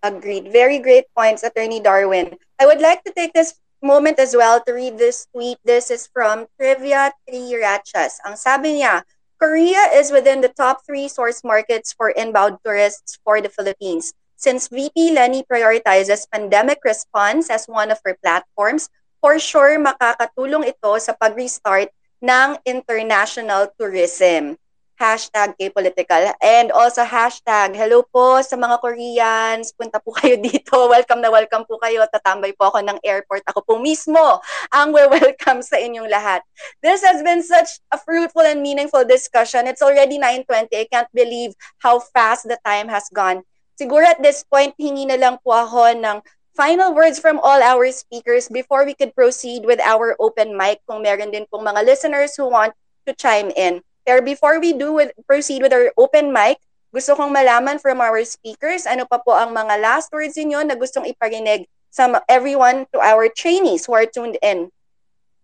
Agreed. Very great points, Attorney Darwin. I would like to take this moment as well to read this tweet. This is from Trivia Trirachas. Ang sabi niya, Korea is within the top three source markets for inbound tourists for the Philippines. Since VP Lenny prioritizes pandemic response as one of her platforms, for sure makakatulong ito sa pag-restart ng international tourism. Hashtag K-Political. And also hashtag, hello po sa mga Koreans. Punta po kayo dito. [laughs] Welcome na welcome po kayo. Tatambay po ako ng airport. Ako po mismo ang welcome sa inyong lahat. This has been such a fruitful and meaningful discussion. It's already 9.20. I can't believe how fast the time has gone. Siguro at this point, hingi na lang po ako ng final words from all our speakers before we could proceed with our open mic kung meron din pong mga listeners who want to chime in. Pero before we do with, proceed with our open mic, gusto kong malaman from our speakers ano pa po ang mga last words niyo na gustong iparinig sa everyone to our trainees who are tuned in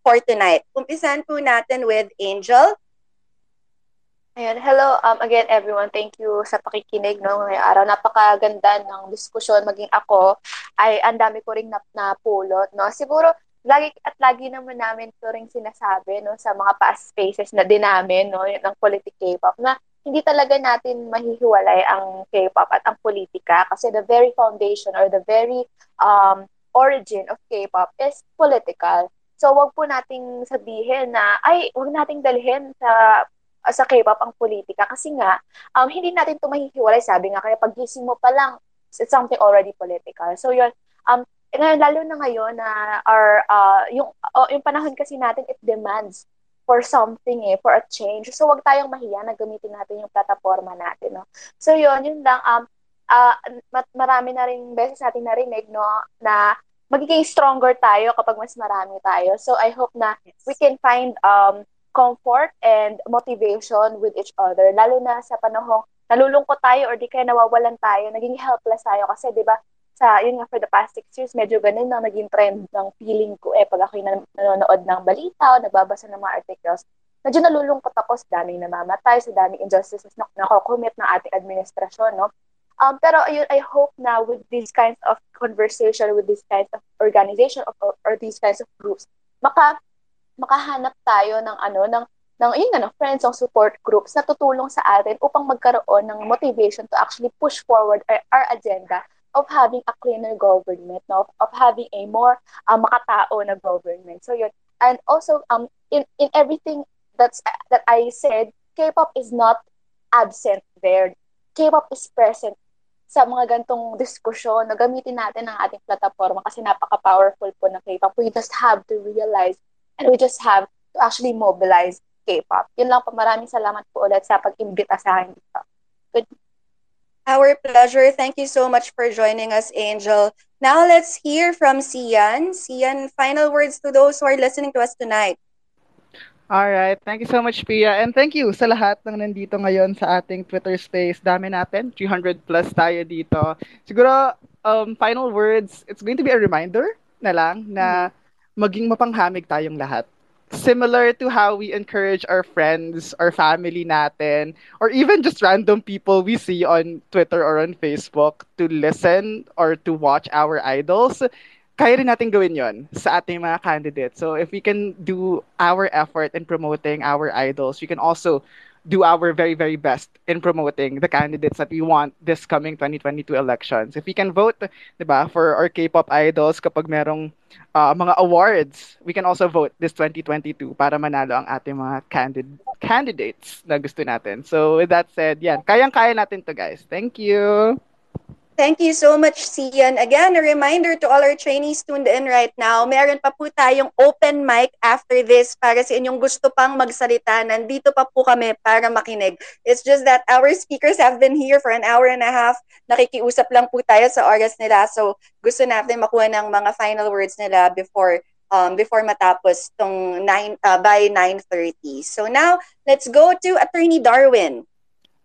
for tonight. Umpisan po natin with Angel. Ayan, hello um, again everyone. Thank you sa pakikinig no ngayong araw. Napakaganda ng diskusyon maging ako ay ang dami ko ring nap napulot no. Siguro lagi at lagi naman namin to ring sinasabi no sa mga past spaces na din namin no ng politic K-pop na hindi talaga natin mahihiwalay ang K-pop at ang politika kasi the very foundation or the very um, origin of K-pop is political. So wag po nating sabihin na ay wag nating dalhin sa sa K-pop ang politika. Kasi nga um, hindi natin ito mahihiwalay. Sabi nga kaya pagising mo pa lang it's something already political. So yun um ngayon lalo na ngayon na our uh, yung uh, yung panahon kasi natin it demands for something eh for a change. So wag tayong mahiya na gamitin natin yung plataforma natin no? So yun yun lang um uh, marami na rin beses natin narinig no na magiging stronger tayo kapag mas marami tayo. So i hope na we can find um comfort and motivation with each other. Lalo na sa panahong nalulungkot tayo or di kaya nawawalan tayo, naging helpless tayo kasi 'di ba sa yun nga for the past six years medyo ganun ang naging trend ng feeling ko eh pag ako'y nanonood ng balita o nagbabasa ng mga articles. Medyo nalulungkot ako sa daming namamatay sa daming injustices na nakocommit ng ating administrasyon no? Um pero ayun I hope na with these kinds of conversation with these kinds of organization of, or, or these kinds of groups maka makahanap tayo ng ano ng ng, yun nga, ng friends, ng support groups na tutulong sa atin upang magkaroon ng motivation to actually push forward our, our agenda of having a cleaner government, no? of, having a more uh, makatao na government. So yun. And also, um, in, in everything that's that I said, K-pop is not absent there. K-pop is present sa mga gantong diskusyon na gamitin natin ang ating plataforma kasi napaka-powerful po ng K-pop. We just have to realize and we just have to actually mobilize K-pop. Yun lang po. Maraming salamat po ulit sa pag-imbita sa akin dito. Good. Our pleasure. Thank you so much for joining us, Angel. Now let's hear from Sian. Sian, final words to those who are listening to us tonight. All right. Thank you so much, Pia. And thank you sa lahat ng nandito ngayon sa ating Twitter space. Dami natin. 300 plus tayo dito. Siguro, um, final words, it's going to be a reminder na lang na maging mapanghamig tayong lahat. Similar to how we encourage our friends, our family natin, or even just random people we see on Twitter or on Facebook to listen or to watch our idols, kaya rin natin gawin yon sa ating mga candidates. So if we can do our effort in promoting our idols, we can also do our very, very best in promoting the candidates that we want this coming 2022 elections. If we can vote, di ba, for our K-pop idols kapag merong uh, mga awards, we can also vote this 2022 para manalo ang ating mga candid- candidates na gusto natin. So with that said, yan, kayang-kaya natin to guys. Thank you! Thank you so much, Sian. Again, a reminder to all our trainees tuned in right now, meron pa po tayong open mic after this para sa inyong gusto pang magsalita. Nandito pa po kami para makinig. It's just that our speakers have been here for an hour and a half. Nakikiusap lang po tayo sa oras nila. So, gusto natin makuha ng mga final words nila before um, before matapos tong 9, uh, by 9.30. So now, let's go to Attorney Darwin.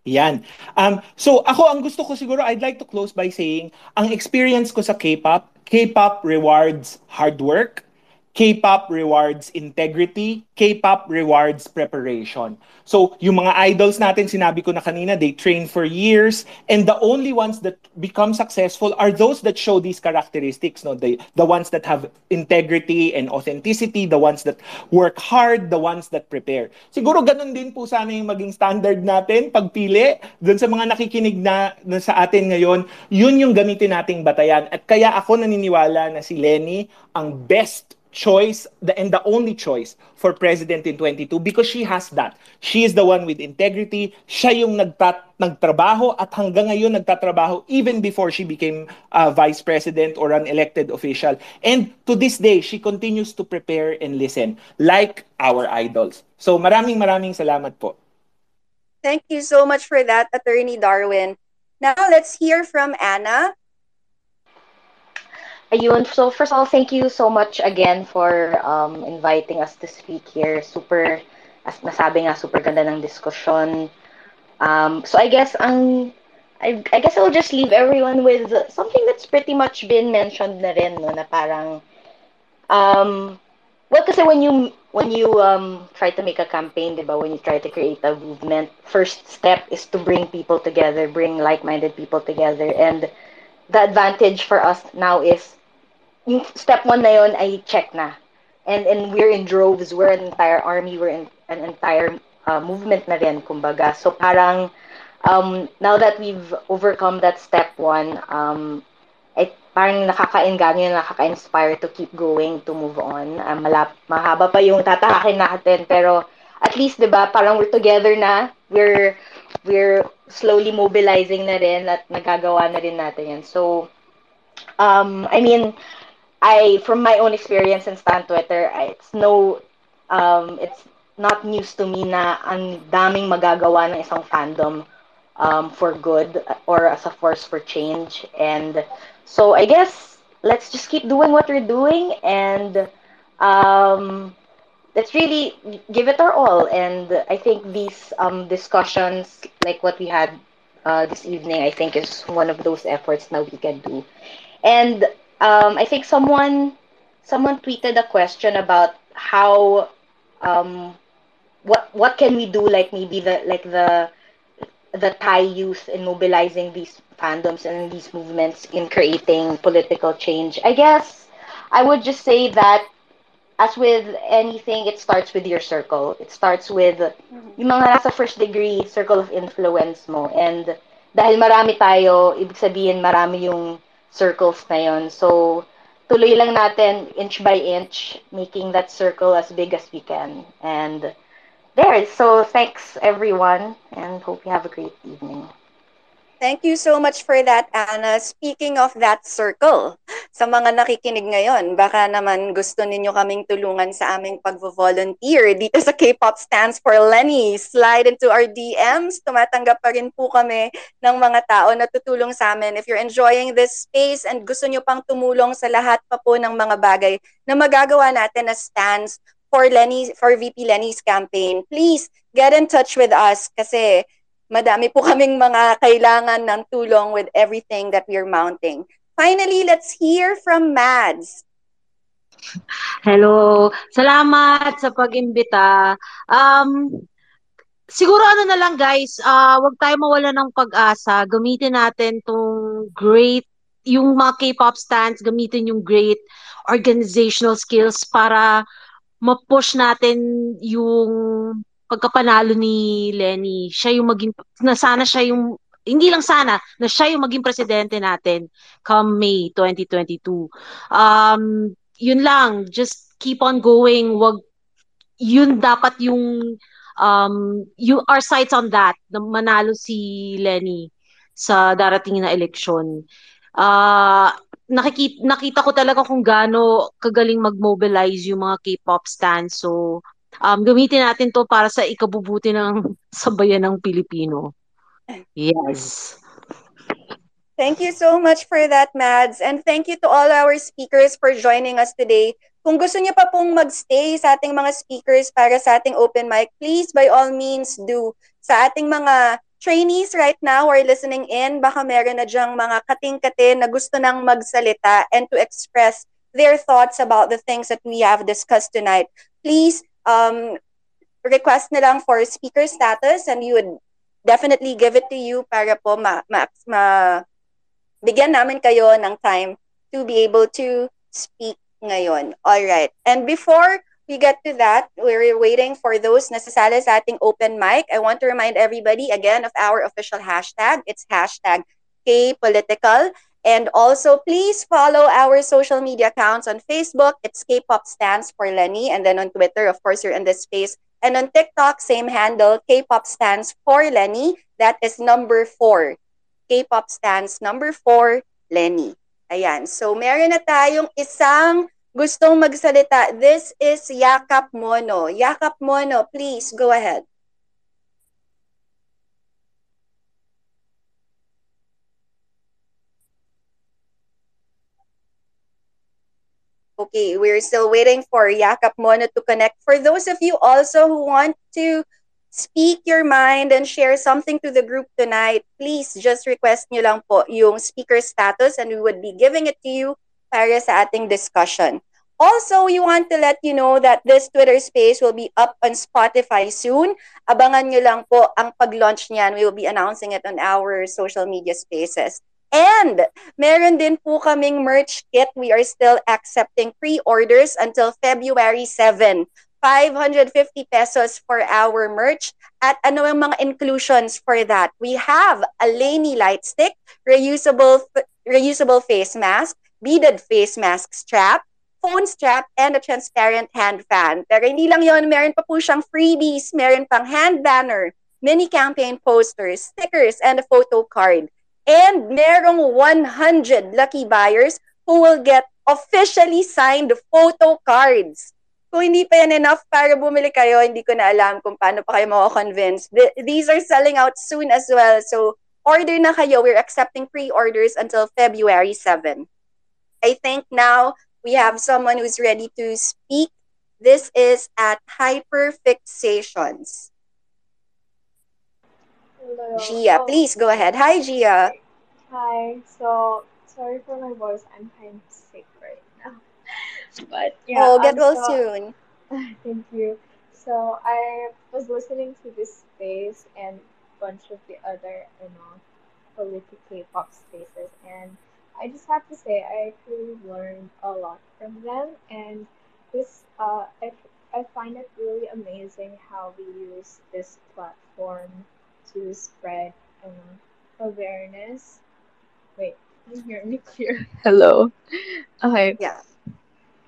Yan. Um, so ako, ang gusto ko siguro, I'd like to close by saying, ang experience ko sa K-pop, K-pop rewards hard work, K-pop rewards integrity, K-pop rewards preparation. So, yung mga idols natin, sinabi ko na kanina, they train for years, and the only ones that become successful are those that show these characteristics, no? The, the ones that have integrity and authenticity, the ones that work hard, the ones that prepare. Siguro ganun din po sana yung maging standard natin, pagpili, dun sa mga nakikinig na, na sa atin ngayon, yun yung gamitin nating batayan. At kaya ako naniniwala na si Lenny ang best choice the, and the only choice for president in 22 because she has that. She is the one with integrity. Siya yung nagtat nagtrabaho at hanggang ngayon nagtatrabaho even before she became uh, vice president or an elected official. And to this day, she continues to prepare and listen like our idols. So maraming maraming salamat po. Thank you so much for that, Attorney Darwin. Now, let's hear from Anna. Ayun, so first of all, thank you so much again for um, inviting us to speak here. Super, as nasabi nga, super ganda ng discussion. Um, so I guess ang I, I guess I'll just leave everyone with something that's pretty much been mentioned na rin, no, na parang um, well, kasi when you when you um, try to make a campaign, diba, when you try to create a movement, first step is to bring people together, bring like-minded people together, and the advantage for us now is yung step one na yun ay check na. And and we're in droves, we're an entire army, we're in an entire uh, movement na rin, kumbaga. So parang um, now that we've overcome that step one, um, ay parang nakaka-engage nakaka-inspire to keep going, to move on. Um, malap, mahaba pa yung tatahakin natin, pero at least, di ba, parang we're together na, we're, we're slowly mobilizing na rin at nagagawa na rin natin yan. So, um, I mean, I from my own experience in Stan Twitter, it's no um it's not news to me na ang daming magagawa ng isang fandom um for good or as a force for change. And so I guess let's just keep doing what we're doing and um let's really give it our all. And I think these um discussions like what we had uh, this evening I think is one of those efforts that we can do. And um, I think someone someone tweeted a question about how um, what what can we do like maybe the like the the Thai youth in mobilizing these fandoms and these movements in creating political change. I guess I would just say that as with anything, it starts with your circle. It starts with yung mga nasa first degree circle of influence mo. And dahil marami tayo, ibig sabihin marami yung circles na yun. So, tuloy lang natin inch by inch, making that circle as big as we can. And there, so thanks everyone, and hope you have a great evening. Thank you so much for that, Anna. Speaking of that circle, sa mga nakikinig ngayon, baka naman gusto ninyo kaming tulungan sa aming pag-volunteer dito sa K-pop Stands for Lenny. Slide into our DMs. Tumatanggap pa rin po kami ng mga tao na tutulong sa amin. If you're enjoying this space and gusto nyo pang tumulong sa lahat pa po ng mga bagay na magagawa natin na stands for Lenny, for VP Lenny's campaign, please get in touch with us kasi madami po kaming mga kailangan ng tulong with everything that we're mounting. Finally, let's hear from Mads. Hello. Salamat sa pag-imbita. Um, siguro ano na lang guys, uh, wag tayo mawala ng pag-asa. Gamitin natin tong great, yung mga K-pop stands, gamitin yung great organizational skills para ma-push natin yung pagkapanalo ni Lenny, siya yung maging, na sana siya yung, hindi lang sana, na siya yung maging presidente natin come May 2022. Um, yun lang, just keep on going, wag, yun dapat yung, um, you, our sights on that, na manalo si Lenny sa darating na eleksyon. Uh, nakikita, nakita ko talaga kung gaano kagaling mag-mobilize yung mga K-pop stands. So, um, gamitin natin to para sa ikabubuti ng [laughs] sabayan ng Pilipino. Yes. Thank you so much for that, Mads. And thank you to all our speakers for joining us today. Kung gusto niyo pa pong magstay sa ating mga speakers para sa ating open mic, please by all means do. Sa ating mga trainees right now are listening in, baka meron na dyang mga kating-katin na gusto nang magsalita and to express their thoughts about the things that we have discussed tonight. Please um, request na lang for speaker status and you would definitely give it to you para po ma, ma, ma bigyan namin kayo ng time to be able to speak ngayon. All right. And before we get to that, we're waiting for those nasasali sa ating open mic. I want to remind everybody again of our official hashtag. It's hashtag KPolitical. And also, please follow our social media accounts on Facebook. It's K-pop stands for Lenny. And then on Twitter, of course, you're in this space. And on TikTok, same handle, K-pop stands for Lenny. That is number four. K-pop stands number four, Lenny. Ayan. So, meron na tayong isang gustong magsalita. This is Yakap Mono. Yakap Mono, please go ahead. Okay, we're still waiting for Yakap Mono to connect. For those of you also who want to speak your mind and share something to the group tonight, please just request nyo lang po yung speaker status and we would be giving it to you para sa ating discussion. Also, we want to let you know that this Twitter space will be up on Spotify soon. Abangan nyo lang po ang pag-launch niyan. We will be announcing it on our social media spaces. And meron din po kaming merch kit. We are still accepting pre-orders until February 7. 550 pesos for our merch. At ano ang mga inclusions for that? We have a Laney light stick, reusable reusable face mask, beaded face mask strap, phone strap, and a transparent hand fan. Pero hindi lang yon, meron pa po siyang freebies, meron pang hand banner, mini campaign posters, stickers, and a photo card. And merong 100 lucky buyers who will get officially signed photo cards. Kung hindi pa yan enough para bumili kayo, hindi ko na alam kung paano pa kayo mako-convince. These are selling out soon as well. So, order na kayo. We're accepting pre-orders until February 7. I think now we have someone who's ready to speak. This is at Hyperfixations. Hello. Gia, Oh, please go ahead. Hi, Gia. Hi. So sorry for my voice. I'm kind of sick right now. [laughs] But yeah. oh, get um, well so- soon. [laughs] Thank you. So I was listening to this space and bunch of the other, you know, political K-pop spaces, and I just have to say I actually learned a lot from them, and this uh, I, I find it really amazing how we use this platform to spread um, awareness. Wait, can you hear me clear? [laughs] Hello. Okay. Yeah.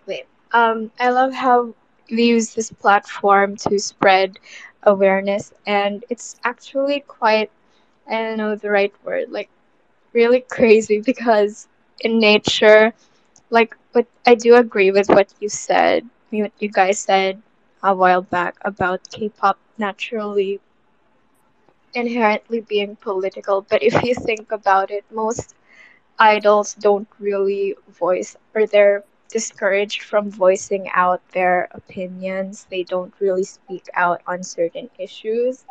Wait. Um, I love how we use this platform to spread awareness, and it's actually quite, I don't know the right word, like really crazy because in nature, like, but I do agree with what you said, what you guys said a while back about K-pop naturally inherently being political. But if you think about it, most idols don't really voice or they're discouraged from voicing out their opinions. They don't really speak out on certain issues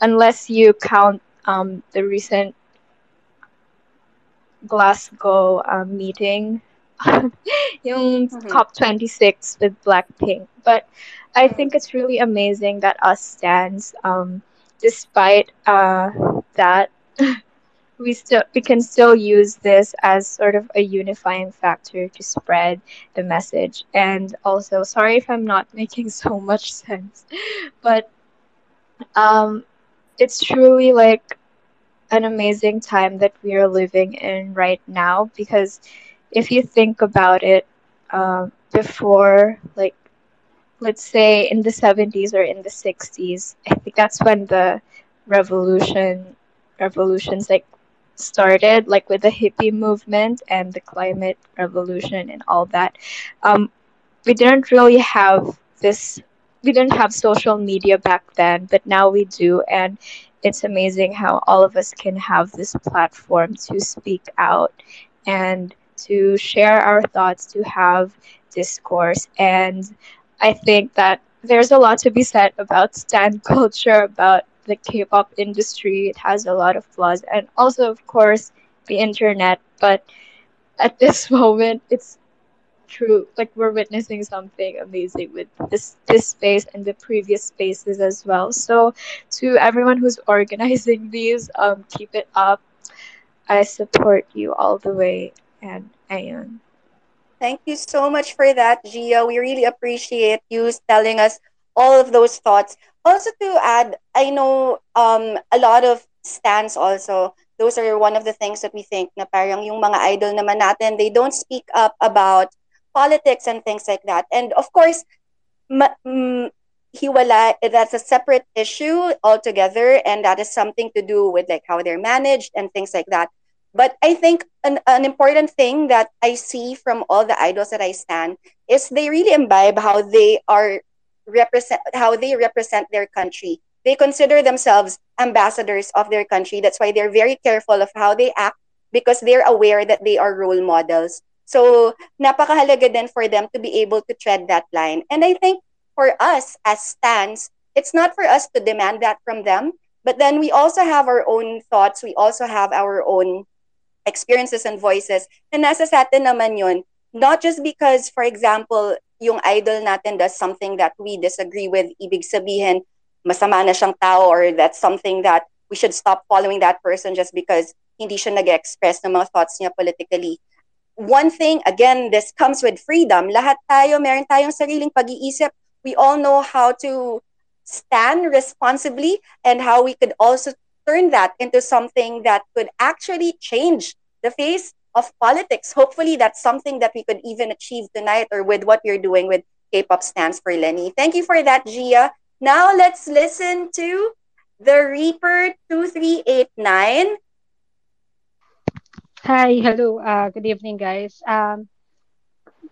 unless you count um, the recent Glasgow um, meeting, yung Mhm. COP26 with Blackpink. But I think it's really amazing that us stands, um, despite uh, that, [laughs] we still we can still use this as sort of a unifying factor to spread the message. And also, sorry if I'm not [laughs] making so much sense, but um, it's truly like an amazing time that we are living in right now because if you think about it, um, before like let's say in the 70s or in the 60s, I think that's when the revolution revolutions like started like with the hippie movement and the climate revolution and all that. Um, we didn't really have this we didn't have social media back then, but now we do and it's amazing how all of us can have this platform to speak out and to share our thoughts, to have discourse. And I think that there's a lot to be said about stan [laughs] culture, about the K pop industry. It has a lot of flaws, and also, of course, the internet. But at [laughs] this moment, it's true like we're witnessing something amazing with this this space and the previous spaces as well so to everyone who's [laughs] organizing these um keep it up i support you all the way and ayun Thank you so much for that, Gia. We really appreciate you telling us all of those thoughts. Also, to add, I know um, a lot of stands also, those are one of the things that we think na parang yung mga idol naman natin, they don't speak up about politics and things like that. And of course, ma- mm, hiwala, that's a separate issue altogether, and that is something to do with like how they're managed and things like that. But I think an, an important thing that I see from all the idols that I stand is they really imbibe how they are represent how they represent their country. They consider themselves ambassadors of their country. That's why they're very careful of how they act because they're aware that they are role models. So, napakahalaga din for them to be able to tread that line. And I think for us as stands, it's not for us to demand that from them, but then we also have our own thoughts. We also have our own experiences and voices. And nasa sa atin naman yun. Not just because, for example, yung idol natin does something that we disagree with, ibig sabihin, masama na siyang tao or that's something that we should stop following that person just because hindi siya nag-express ng mga thoughts niya politically. One thing, again, this comes with freedom. Lahat tayo, meron tayong sariling pag-iisip. We all know how to stand responsibly and how we could also turn that into something that could actually change the face of politics. Hopefully, that's something that we could even achieve tonight or with what you're doing with K-pop stands for Lenny. Thank you for that, Gia. Now let's listen to the Reaper 2389. Hi, hello. Uh, good evening, guys. Um,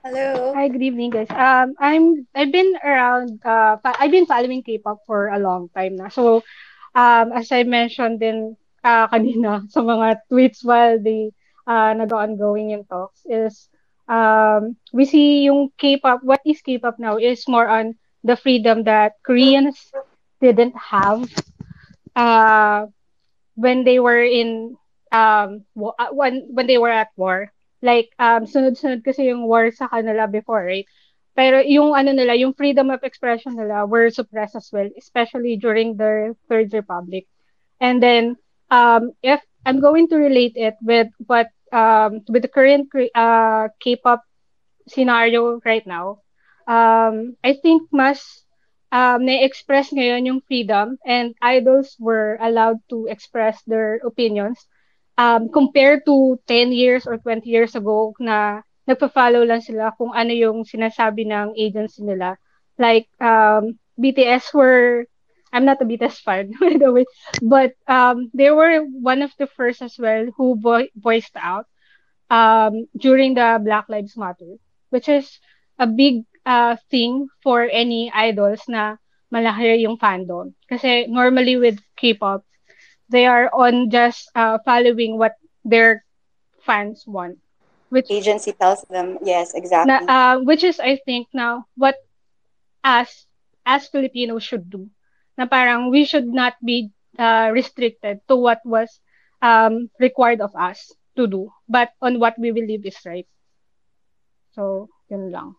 Hello. hi, good evening, guys. Um, I'm I've been around. Uh, I've been following K-pop for a long time now. So, um, as I mentioned din uh, kanina [laughs] sa mga tweets while the uh, nag-ongoing yung talks is um, we see yung K-pop. What is K-pop now is more on the freedom that Koreans didn't have uh, when they were in um uh, when when they were at war like um sunod-sunod kasi yung war sa kanila before right pero yung ano nila yung freedom of expression nila were suppressed as well especially during the third republic. And then um if i'm going to relate it with what um with the current uh K-pop scenario right now um, I think mas um, na-express ngayon yung freedom and idols were allowed to express their opinions um, compared to 10 years or 20 years ago na nagpa-follow lang sila kung ano yung sinasabi ng agency nila. Like, um, BTS were, I'm not a BTS fan, [laughs] by the way, but um, they were one of the first as well who vo- voiced out um, during the Black Lives Matter, which is a big uh, thing for any idols na malaki yung fandom. Kasi normally with K-pop, they are on just uh, following what their fans want. Which agency tells them, yes, exactly. Na, uh, which is, I think, now what us as Filipinos should do. Na parang we should not be uh, restricted to what was um, required of us to do, but on what we believe is right. So, yun lang.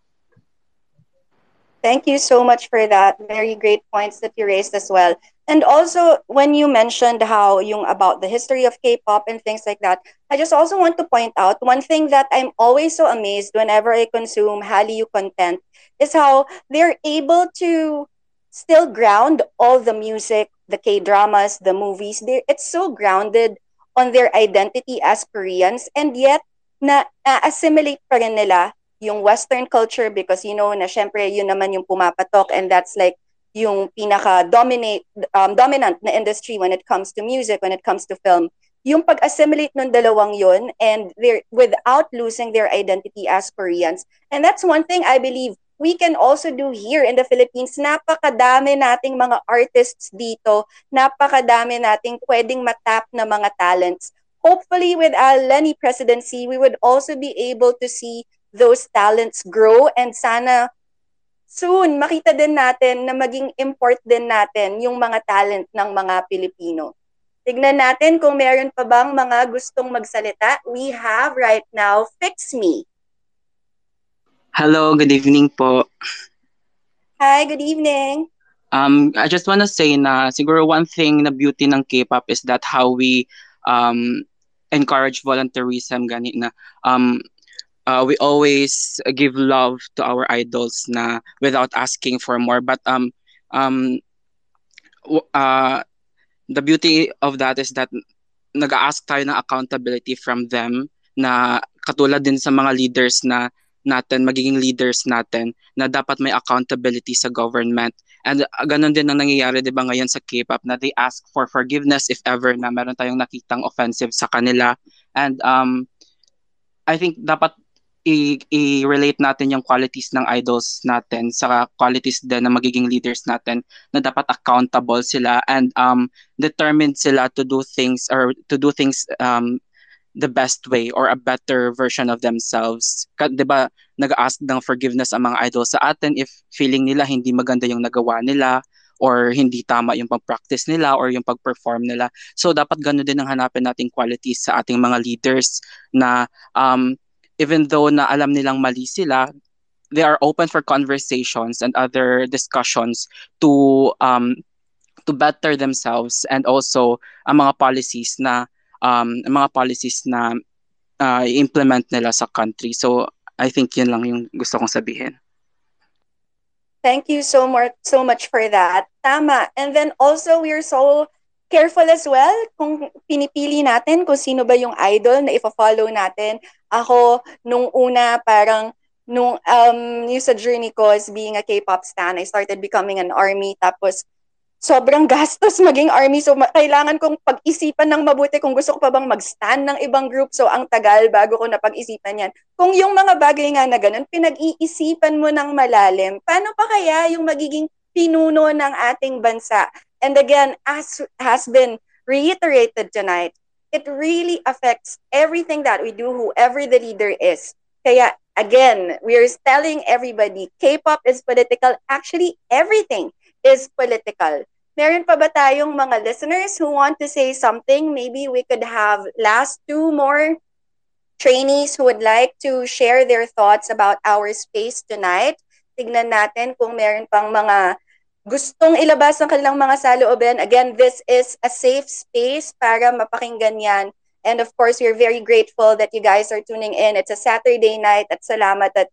Thank you so much for that. Very great points that you raised as well. And also, when you mentioned how yung about the history of K-pop and things like that, I just also want to point out one thing that I'm always so amazed whenever I consume Hallyu content is how they're able to still ground all the music, the K-dramas, the movies. They're, it's so grounded on their identity as Koreans and yet na, na assimilate pa rin nila yung Western culture because you know na syempre yun naman yung pumapatok and that's like yung pinaka dominate um, dominant na industry when it comes to music when it comes to film yung pag-assimilate ng dalawang yun and they're without losing their identity as Koreans. And that's one thing I believe we can also do here in the Philippines. Napakadami nating mga artists dito. Napakadami nating pwedeng matap na mga talents. Hopefully with our Lenny presidency we would also be able to see those talents grow and sana soon makita din natin na maging import din natin yung mga talent ng mga Pilipino. Tignan natin kung meron pa bang mga gustong magsalita. We have right now Fix Me. Hello, good evening po. Hi, good evening. Um, I just want to say na siguro one thing na beauty ng K-pop is that how we um, encourage volunteerism gani na um, uh, we always give love to our idols na without asking for more but um um uh the beauty of that is that nag-ask tayo ng accountability from them na katulad din sa mga leaders na natin, magiging leaders natin, na dapat may accountability sa government. And uh, ganun din ang nangyayari, di ba, ngayon sa K-pop, na they ask for forgiveness if ever na meron tayong nakitang offensive sa kanila. And um, I think dapat i- i-relate natin yung qualities ng idols natin sa qualities din ng magiging leaders natin na dapat accountable sila and um determined sila to do things or to do things um the best way or a better version of themselves. Ka, 'di ba, nag-ask ng forgiveness ang mga idols sa atin if feeling nila hindi maganda yung nagawa nila or hindi tama yung pag-practice nila or yung pag-perform nila. So dapat ganoon din ang hanapin nating qualities sa ating mga leaders na um even though na alam nilang mali sila, they are open for conversations and other discussions to um to better themselves and also ang mga policies na um mga policies na uh, implement nila sa country. So I think yun lang yung gusto kong sabihin. Thank you so much so much for that. Tama. And then also we're so careful as well kung pinipili natin kung sino ba yung idol na ifa-follow natin. Ako nung una parang nung um yung sa journey ko as being a K-pop stan, I started becoming an army tapos sobrang [laughs] gastos maging army. So, ma- kailangan kong pag-isipan ng mabuti kung gusto ko pa bang mag-stand ng ibang group. So, ang tagal bago ko napag-isipan yan. Kung yung mga bagay nga na ganun, pinag-iisipan mo ng malalim, paano pa kaya yung magiging pinuno ng ating bansa? And again, as has been reiterated tonight, it really affects everything that we do, whoever the leader is. Kaya, again, we are telling everybody, K-pop is political. Actually, everything is political. Meron pa ba tayong mga listeners who want to say something? Maybe we could have last two more trainees who would like to share their thoughts about our space tonight. Tignan natin kung meron pang mga gustong ilabas ng kanilang mga salooban. Again, this is a safe space para mapakinggan yan. And of course, we're very grateful that you guys are tuning in. It's a Saturday night at salamat at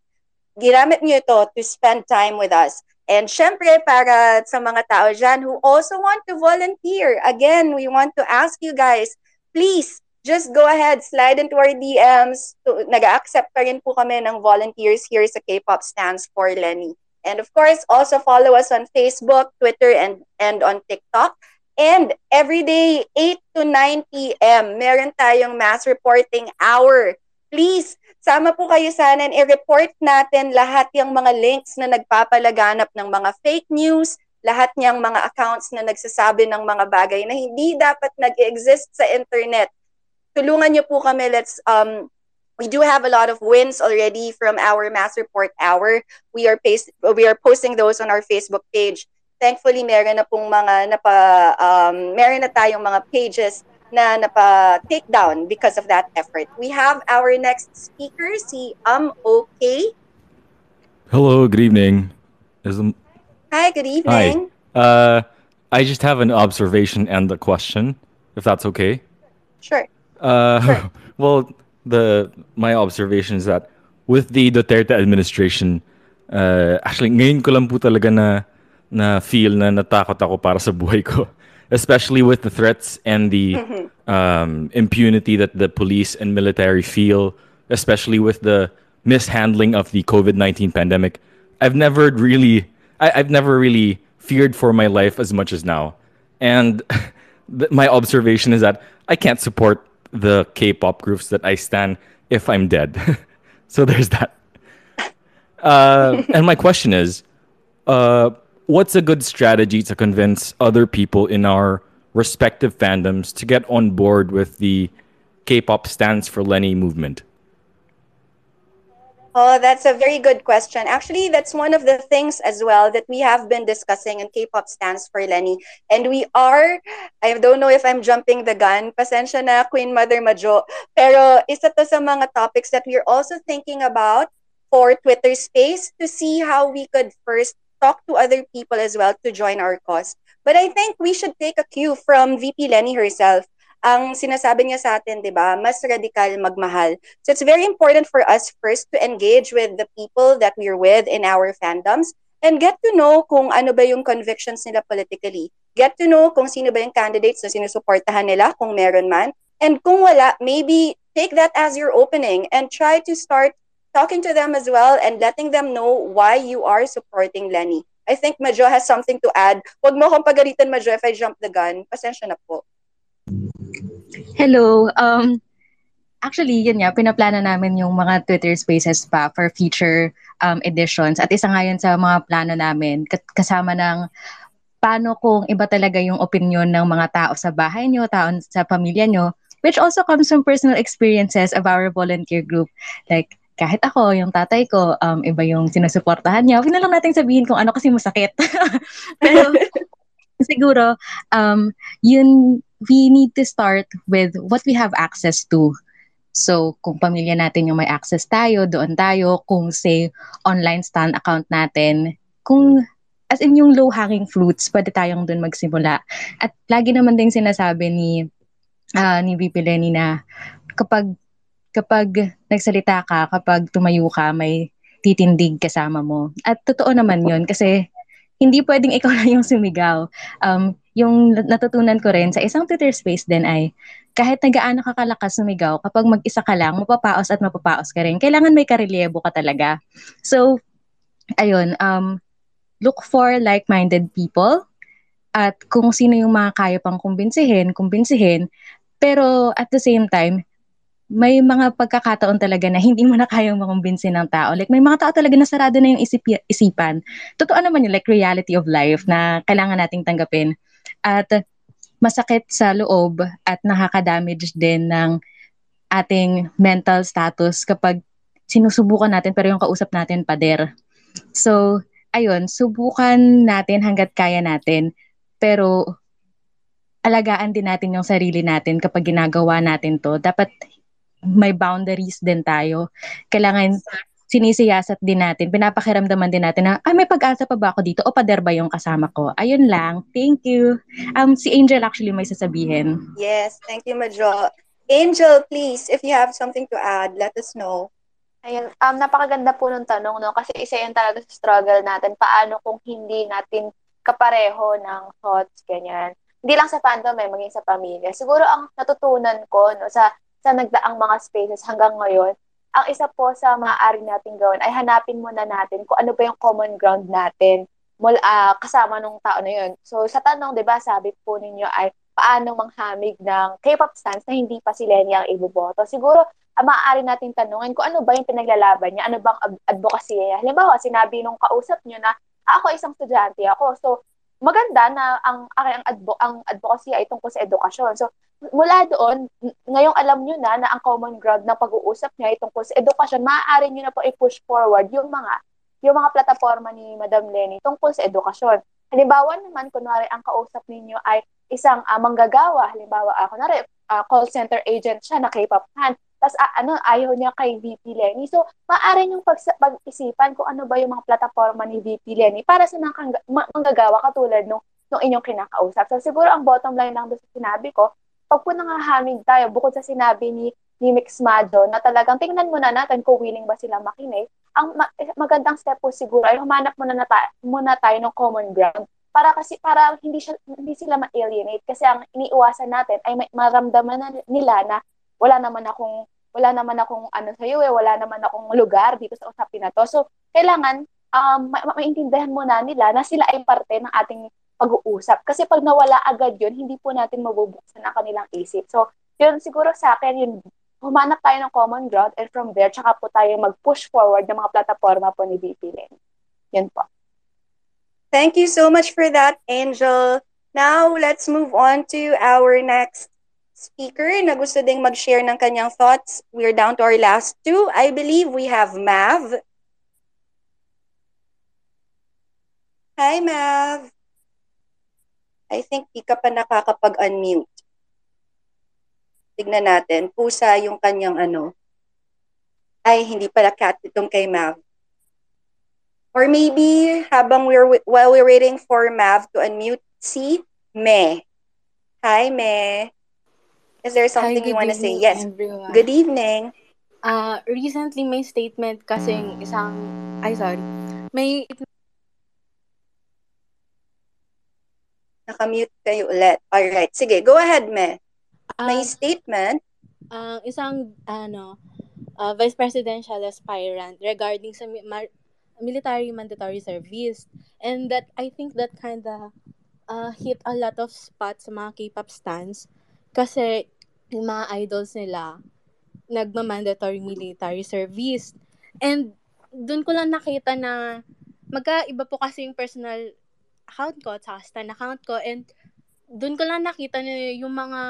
ginamit nyo ito to spend time with us. And syempre, para sa mga tao dyan who also want to volunteer, again, we want to ask you guys, please, just go ahead, slide into our DMs. Nag-accept pa rin po kami ng volunteers here sa K-pop Stands for Lenny. And of course, also follow us on Facebook, Twitter, and, and on TikTok. And every day, 8 to 9 p.m., meron tayong mass reporting hour. Please, sama po kayo sana and i-report natin lahat yung mga links na nagpapalaganap ng mga fake news, lahat niyang mga accounts na nagsasabi ng mga bagay na hindi dapat nag-exist sa internet. Tulungan niyo po kami. Let's um we do have a lot of wins already from our mass report hour. We are paste, we are posting those on our Facebook page. Thankfully, meron na pong mga napa um meron na tayong mga pages na napa take down because of that effort. We have our next speaker, si Um Okay. Hello, good evening. Is um, Hi, good evening. Hi. Uh, I just have an observation and a question, if that's okay. Sure. Uh, [laughs] well, the my observation is that with the Duterte administration, uh, actually ngayon ko lang po talaga na na feel na natakot ako para sa buhay ko, [laughs] especially with the threats and the Mhm. [laughs] um, impunity that the police and military feel, especially with the mishandling of the COVID nineteen pandemic. I've never really, I, I've never really feared for my life as much as now, and [laughs] th- my observation is that I can't support the K-pop groups that I stand if I'm dead. [laughs] so there's that. Uh, [laughs] and my question is, uh, what's a good strategy to convince other people in our respective fandoms to get on board with the K-pop stands for Lenny movement? Oh, that's a very good question. Actually, that's one of the things as well that we have been discussing in K-pop stands for Lenny. And we are, I don't know if I'm jumping the gun, pasensya na Queen Mother Majo, pero isa to sa mga topics that we're also thinking about for Twitter space to see how we could first talk to other people as well to join our cause. But I think we should take a cue from VP Lenny herself. Ang sinasabi niya sa atin, di ba, mas radikal magmahal. So it's very important for us first to engage with the people that we're with in our fandoms and get to know kung ano ba yung convictions nila politically. Get to know kung sino ba yung candidates na sinusuportahan nila, kung meron man. And kung wala, maybe take that as your opening and try to start talking to them as well and letting them know why you are supporting Lenny. I think Majo has something to add. Huwag mo akong pagalitan, Majo, if I jump the gun. Pasensya na po. Hello. Um, actually, yun nga, pinaplana namin yung mga Twitter spaces pa for future um, editions. At isa nga yun sa mga plano namin, kasama ng paano kung iba talaga yung opinion ng mga tao sa bahay nyo, tao sa pamilya nyo, which also comes from personal experiences of our volunteer group. Like, kahit ako, yung tatay ko, um, iba yung sinusuportahan niya. Huwag na lang natin sabihin kung ano kasi masakit. [laughs] Pero, [laughs] siguro, um, yun, we need to start with what we have access to. So, kung pamilya natin yung may access tayo, doon tayo. Kung say, online stand account natin, kung as in yung low-hanging fruits, pwede tayong doon magsimula. At lagi naman din sinasabi ni ah, ni VP Lenny na kapag kapag nagsalita ka, kapag tumayo ka, may titindig kasama mo. At totoo naman yun kasi hindi pwedeng ikaw [laughs] lang yung sumigaw. Um, yung natutunan ko rin sa isang Twitter space din ay kahit nagaano ka kalakas sumigaw, kapag mag-isa ka lang, mapapaos at mapapaos ka rin. Kailangan may karelyebo ka talaga. So, ayun, um, look for like-minded people at kung sino yung mga kaya pang kumbinsihin, kumbinsihin. Pero at the same time, may mga pagkakataon talaga na hindi mo na kayang makumbinsin ng tao. Like, may mga tao talaga na sarado na yung isip, isipan. Totoo naman yun, like reality of life na kailangan nating tanggapin. At masakit sa loob at nakaka-damage din ng ating mental status kapag sinusubukan natin pero yung kausap natin pader. So, ayun, subukan natin hanggat kaya natin. Pero alagaan din natin yung sarili natin kapag ginagawa natin to. Dapat may boundaries din tayo. Kailangan sinisiyasat din natin, pinapakiramdaman din natin na, ay, may pag-asa pa ba ako dito o pader ba yung kasama ko? Ayun lang. Thank you. Um, si Angel actually may sasabihin. Yes, thank you, Majo. Angel, please, if you have something to add, let us know. Ayun, um, napakaganda po ng tanong, no? Kasi isa yan talaga sa struggle natin. Paano kung hindi natin kapareho ng thoughts, ganyan. Hindi lang sa fandom, eh, maging sa pamilya. Siguro ang natutunan ko, no, sa, sa nagdaang mga spaces hanggang ngayon, ang isa po sa maaari natin gawin ay hanapin muna natin kung ano ba yung common ground natin mula uh, kasama nung tao na yun. So sa tanong, 'di ba, sabi po ninyo ay paano manghamig ng K-pop stans na hindi pa si Lenny ang iboboto. Siguro uh, maaari nating tanungin kung ano ba yung pinaglalaban niya, ano bang advocacy niya. Halimbawa, sinabi nung kausap niyo na ah, ako isang estudyante ako. So maganda na ang ang, advo, ang advocacy ay tungkol sa edukasyon. So mula doon, ngayong alam niyo na na ang common ground ng pag-uusap niya ay tungkol sa edukasyon, maaari niyo na po i-push forward yung mga yung mga plataforma ni Madam Lenny tungkol sa edukasyon. Halimbawa naman, kunwari ang kausap ninyo ay isang uh, manggagawa, halimbawa ako, uh, uh, call center agent siya na K-pop fan, tapos uh, ano, ayaw niya kay VP Lenny. So, maaari niyong pag- pag-isipan kung ano ba yung mga plataforma ni VP Lenny para sa mga manggagawa katulad nung, nung inyong kinakausap. So, siguro ang bottom line lang doon sa sinabi ko, pag po nangahamig tayo, bukod sa sinabi ni, ni Mix Majo, na talagang tingnan muna natin kung willing ba sila makinig, ang ma- magandang step po siguro ay humanap muna, na ta- muna tayo ng common ground para kasi para hindi siya hindi sila ma-alienate kasi ang iniiwasan natin ay maramdaman na nila na wala naman akong wala naman akong ano sa iyo eh, wala naman akong lugar dito sa usapin na to. So, kailangan um, ma- maintindihan muna nila na sila ay parte ng ating pag-uusap. Kasi pag nawala agad yun, hindi po natin mabubuksan ang kanilang isip. So, yun siguro sa akin, yun, humanap tayo ng common ground and from there, tsaka po tayo mag-push forward ng mga plataforma po ni VP Len. Yun po. Thank you so much for that, Angel. Now, let's move on to our next speaker na gusto ding mag-share ng kanyang thoughts. We're down to our last two. I believe we have Mav. Hi, Mav. I think di ka pa nakakapag-unmute. Tignan natin. Pusa yung kanyang ano. Ay, hindi pala cat itong kay Mav. Or maybe habang we're while we're waiting for Mav to unmute, si Me. Hi, Me. Is there something Hi, you want to say? Yes. everyone. Good evening. Uh, recently, may statement kasing isang, ay sorry, may Nakamute kayo ulit. Alright. Sige, go ahead, Me. May Ah. statement. ang isang ano uh, vice presidential aspirant regarding sa mar- military mandatory service and that I think that kind of uh, hit a lot of spots sa mga K-pop stans kasi yung mga idols nila nagma-mandatory military service and dun ko lang nakita na magkaiba po kasi yung personal account ko at stan account ko and dun ko lang nakita na yung mga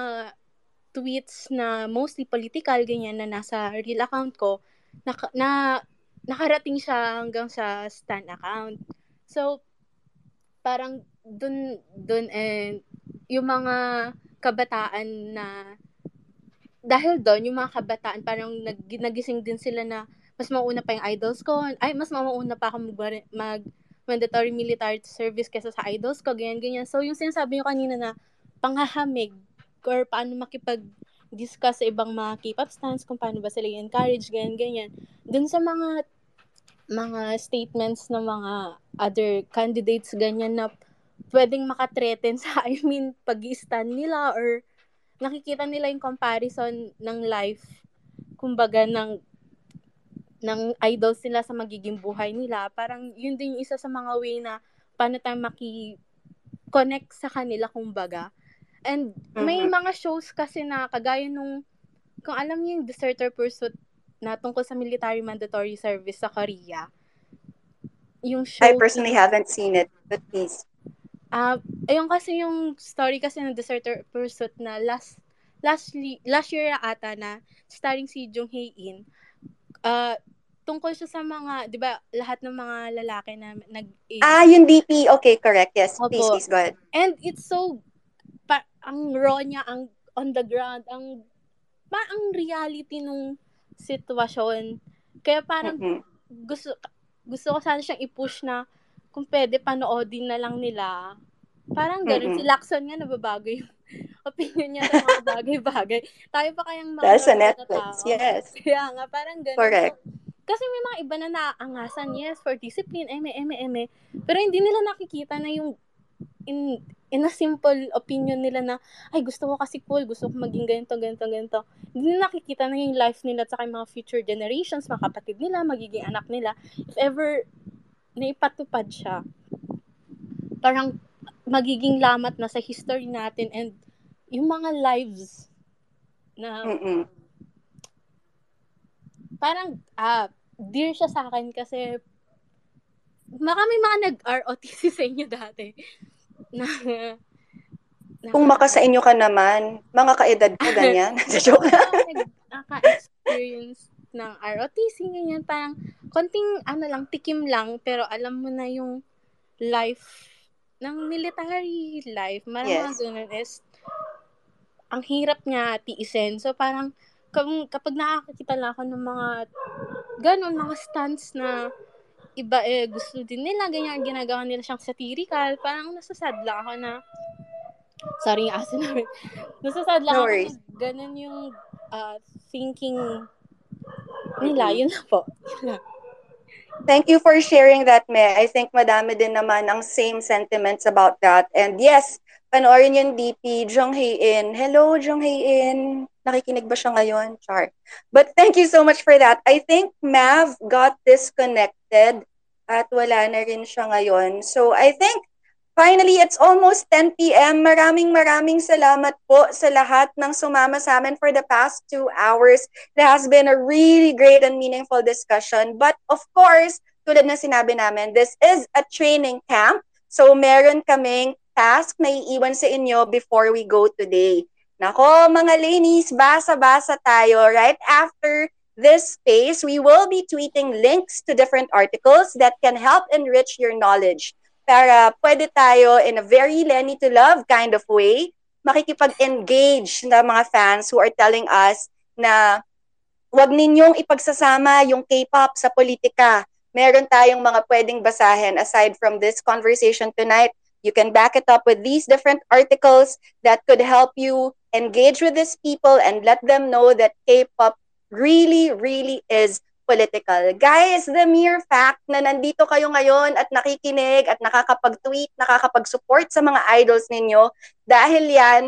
tweets na mostly political, ganyan, na nasa real account ko, na, na nakarating siya hanggang sa stan account. So, parang dun, dun, and yung mga kabataan na, dahil doon, yung mga kabataan, parang nag, nagising din sila na, mas mauna pa yung idols ko, ay, mas mauna pa ako mag, mag mandatory military service kesa sa idols ko, ganyan, ganyan. So, yung sinasabi nyo kanina na, panghahamig, or paano makipag-discuss sa ibang mga K-pop stans, kung paano ba sila i-encourage, ganyan, ganyan. Dun sa mga mga statements ng mga other candidates, ganyan na pwedeng makatreten sa, [laughs] I mean, pag stand nila or nakikita nila yung comparison ng life, kumbaga, ng ng idols nila sa magiging buhay nila. Parang yun din yung isa sa mga way na paano tayo maki-connect sa kanila, kumbaga. And may Mhm. mga shows kasi na kagaya nung, kung alam niyo yung Deserter Pursuit na tungkol sa military mandatory service sa Korea. Yung show I personally haven't seen it, but please. Ah, ayun kasi yung story kasi ng Deserter Pursuit na last last last year ata na starring si Jung Hae In. Ah, tungkol siya sa mga, 'di ba, lahat ng mga lalaki na nag Ah, yung DP. Okay, correct. Yes, please, Opo. please, go ahead. And it's so pa, ang raw niya, ang on the ground, ang pa ang reality nung sitwasyon. Kaya parang Mm-mm. gusto gusto ko sana siyang i-push na kung pwede panoodin na lang nila. Parang ganun. Mm-mm. Si Lacson nga nababago yung [laughs] opinion niya sa mga bagay-bagay. Tayo pa kayang mga normal na Netflix, tao. yes. Kaya nga, parang ganun. Correct. Kasi may mga iba na naaangasan, yes, for discipline, eme, eme, eme. Pero hindi nila nakikita na yung in, in a simple opinion nila na, ay, gusto ko kasi cool, gusto ko maging ganito, ganito, ganito. Hindi nila nakikita na yung life nila at saka mga future generations, mga kapatid nila, magiging anak nila. If ever naipatupad siya, parang magiging lamat na sa history natin and yung mga lives na Mm-mm. parang ah dear siya sa akin kasi marami mga nag-ROTC [laughs] sa inyo dati na, na Kung maka sa inyo ka naman, mga kaedad ko, ganyan. [laughs] Joke lang. naka-experience ng ROTC, ganyan, parang konting, ano lang, tikim lang, pero alam mo na yung life ng military life, marang mga Yes. ganun is, ang hirap niya tiisin. So, parang, kung, kapag nakakakita lang ako ng mga, ganun, mga stunts na, iba eh, gusto din nila, ganyan, ginagawa nila siyang satirical, parang nasasad lang ako na, sorry yung [laughs] aso namin, nasasad lang No ako na ganun yung uh, thinking nila, yun na po. Yun lang. Thank you for sharing that, Me. I think madami din naman ang same sentiments about that. And yes, panoorin yung DP, Jong Hae-in. Hello, Jong Hae-in. Nakikinig ba siya ngayon? Char. But thank you so much for that. I think Mav got disconnected at wala na rin siya ngayon. So I think Finally, it's almost 10 p.m. Maraming maraming salamat po sa lahat ng sumama sa amin for the past two hours. It has been a really great and meaningful discussion. But of course, tulad na sinabi namin, this is a training camp. So meron kaming task na iiwan sa inyo before we go today. Nako, mga ladies, basa-basa tayo. Right after this space, we will be tweeting links to different articles that can help enrich your knowledge para pwede tayo in a very Lenny to love kind of way makikipag-engage na mga fans who are telling us na wag ninyong ipagsasama yung K-pop sa politika. Meron tayong mga pwedeng basahin aside from this conversation tonight. You can back it up with these different articles that could help you engage with these people and let them know that K-pop really, really is political. Guys, the mere fact na nandito kayo ngayon at nakikinig at nakakapag-tweet, nakakapag-support sa mga idols ninyo, dahil yan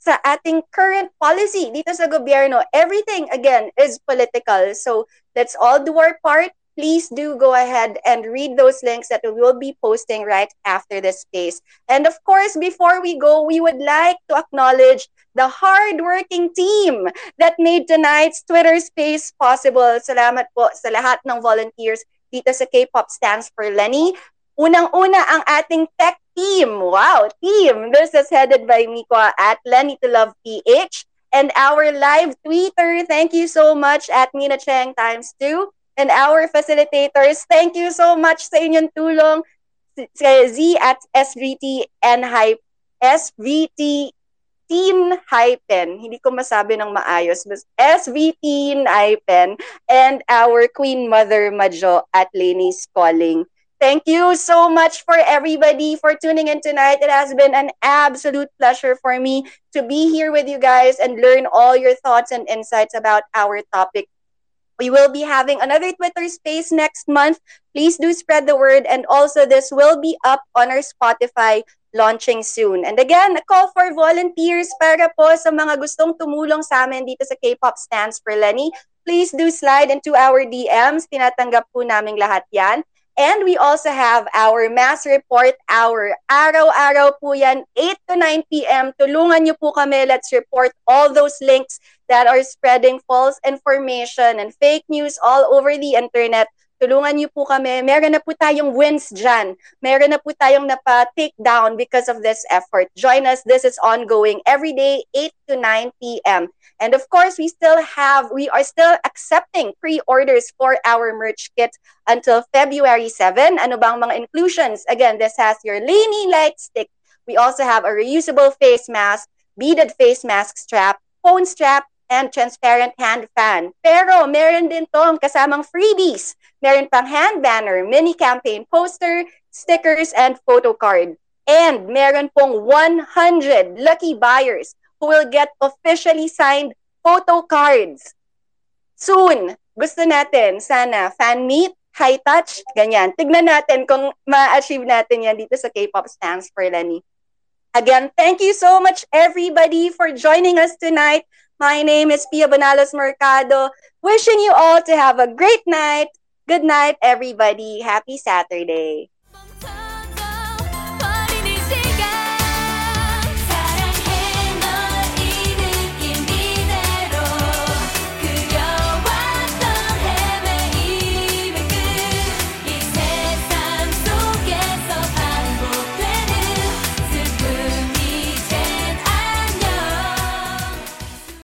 sa ating current policy dito sa gobyerno, everything, again, is political. So, let's all do our part. Please do go ahead and read those links that we will be posting right after this space. And of course, before we go, we would like to acknowledge the hardworking team that made tonight's Twitter space possible. Salamat po sa lahat ng volunteers dito sa K-pop Stands for Lenny. Unang-una ang ating tech team. Wow, team! This is headed by Miko at Lenny to Love PH. And our live tweeter, thank you so much at Mina Cheng times 2. And our facilitators, thank you so much sa inyong tulong. Z at SVT and Hype. SVT Teen Hypen. Hindi ko masabi ng maayos. But SVT Hypen and our Queen Mother Majo at Lainey's Calling. Thank you so much for everybody for tuning in tonight. It has been an absolute pleasure for me to be here with you guys and learn all your thoughts and insights about our topic. We will be having another Twitter space next month. Please do spread the word. And also, this will be up on our Spotify launching soon. And again, a call for volunteers para po sa mga gustong tumulong sa amin dito sa K-pop Stands for Lenny. Please do slide into our DMs. Tinatanggap po namin lahat yan. And we also have our mass report hour. Araw-araw po yan, 8 to 9 p.m. Tulungan niyo po kami. Let's report all those links that are spreading false information and fake news all over the internet. Tulungan niyo po kami. Meron na po tayong wins dyan. Meron na po tayong napa-take down because of this effort. Join us. This is ongoing every day, 8 to 9 p.m. And of course, we still have, we are still accepting pre-orders for our merch kit until February 7. Ano bang mga inclusions? Again, this has your Lainey light stick. We also have a reusable face mask, beaded face mask strap, phone strap, and transparent hand fan. Pero meron din tong kasamang freebies. Meron pang hand banner, mini campaign poster, stickers, and photo card. And meron pong 100 lucky buyers who will get officially signed photo cards soon, gusto natin, sana, fan meet, high touch, ganyan. Tignan natin kung ma-achieve natin yan dito sa K-pop Stands for Lenny. Again, thank you so much, everybody, for joining us tonight. My name is Pia Bonalos Mercado. Wishing you all to have a great night. Good night, everybody. Happy Saturday.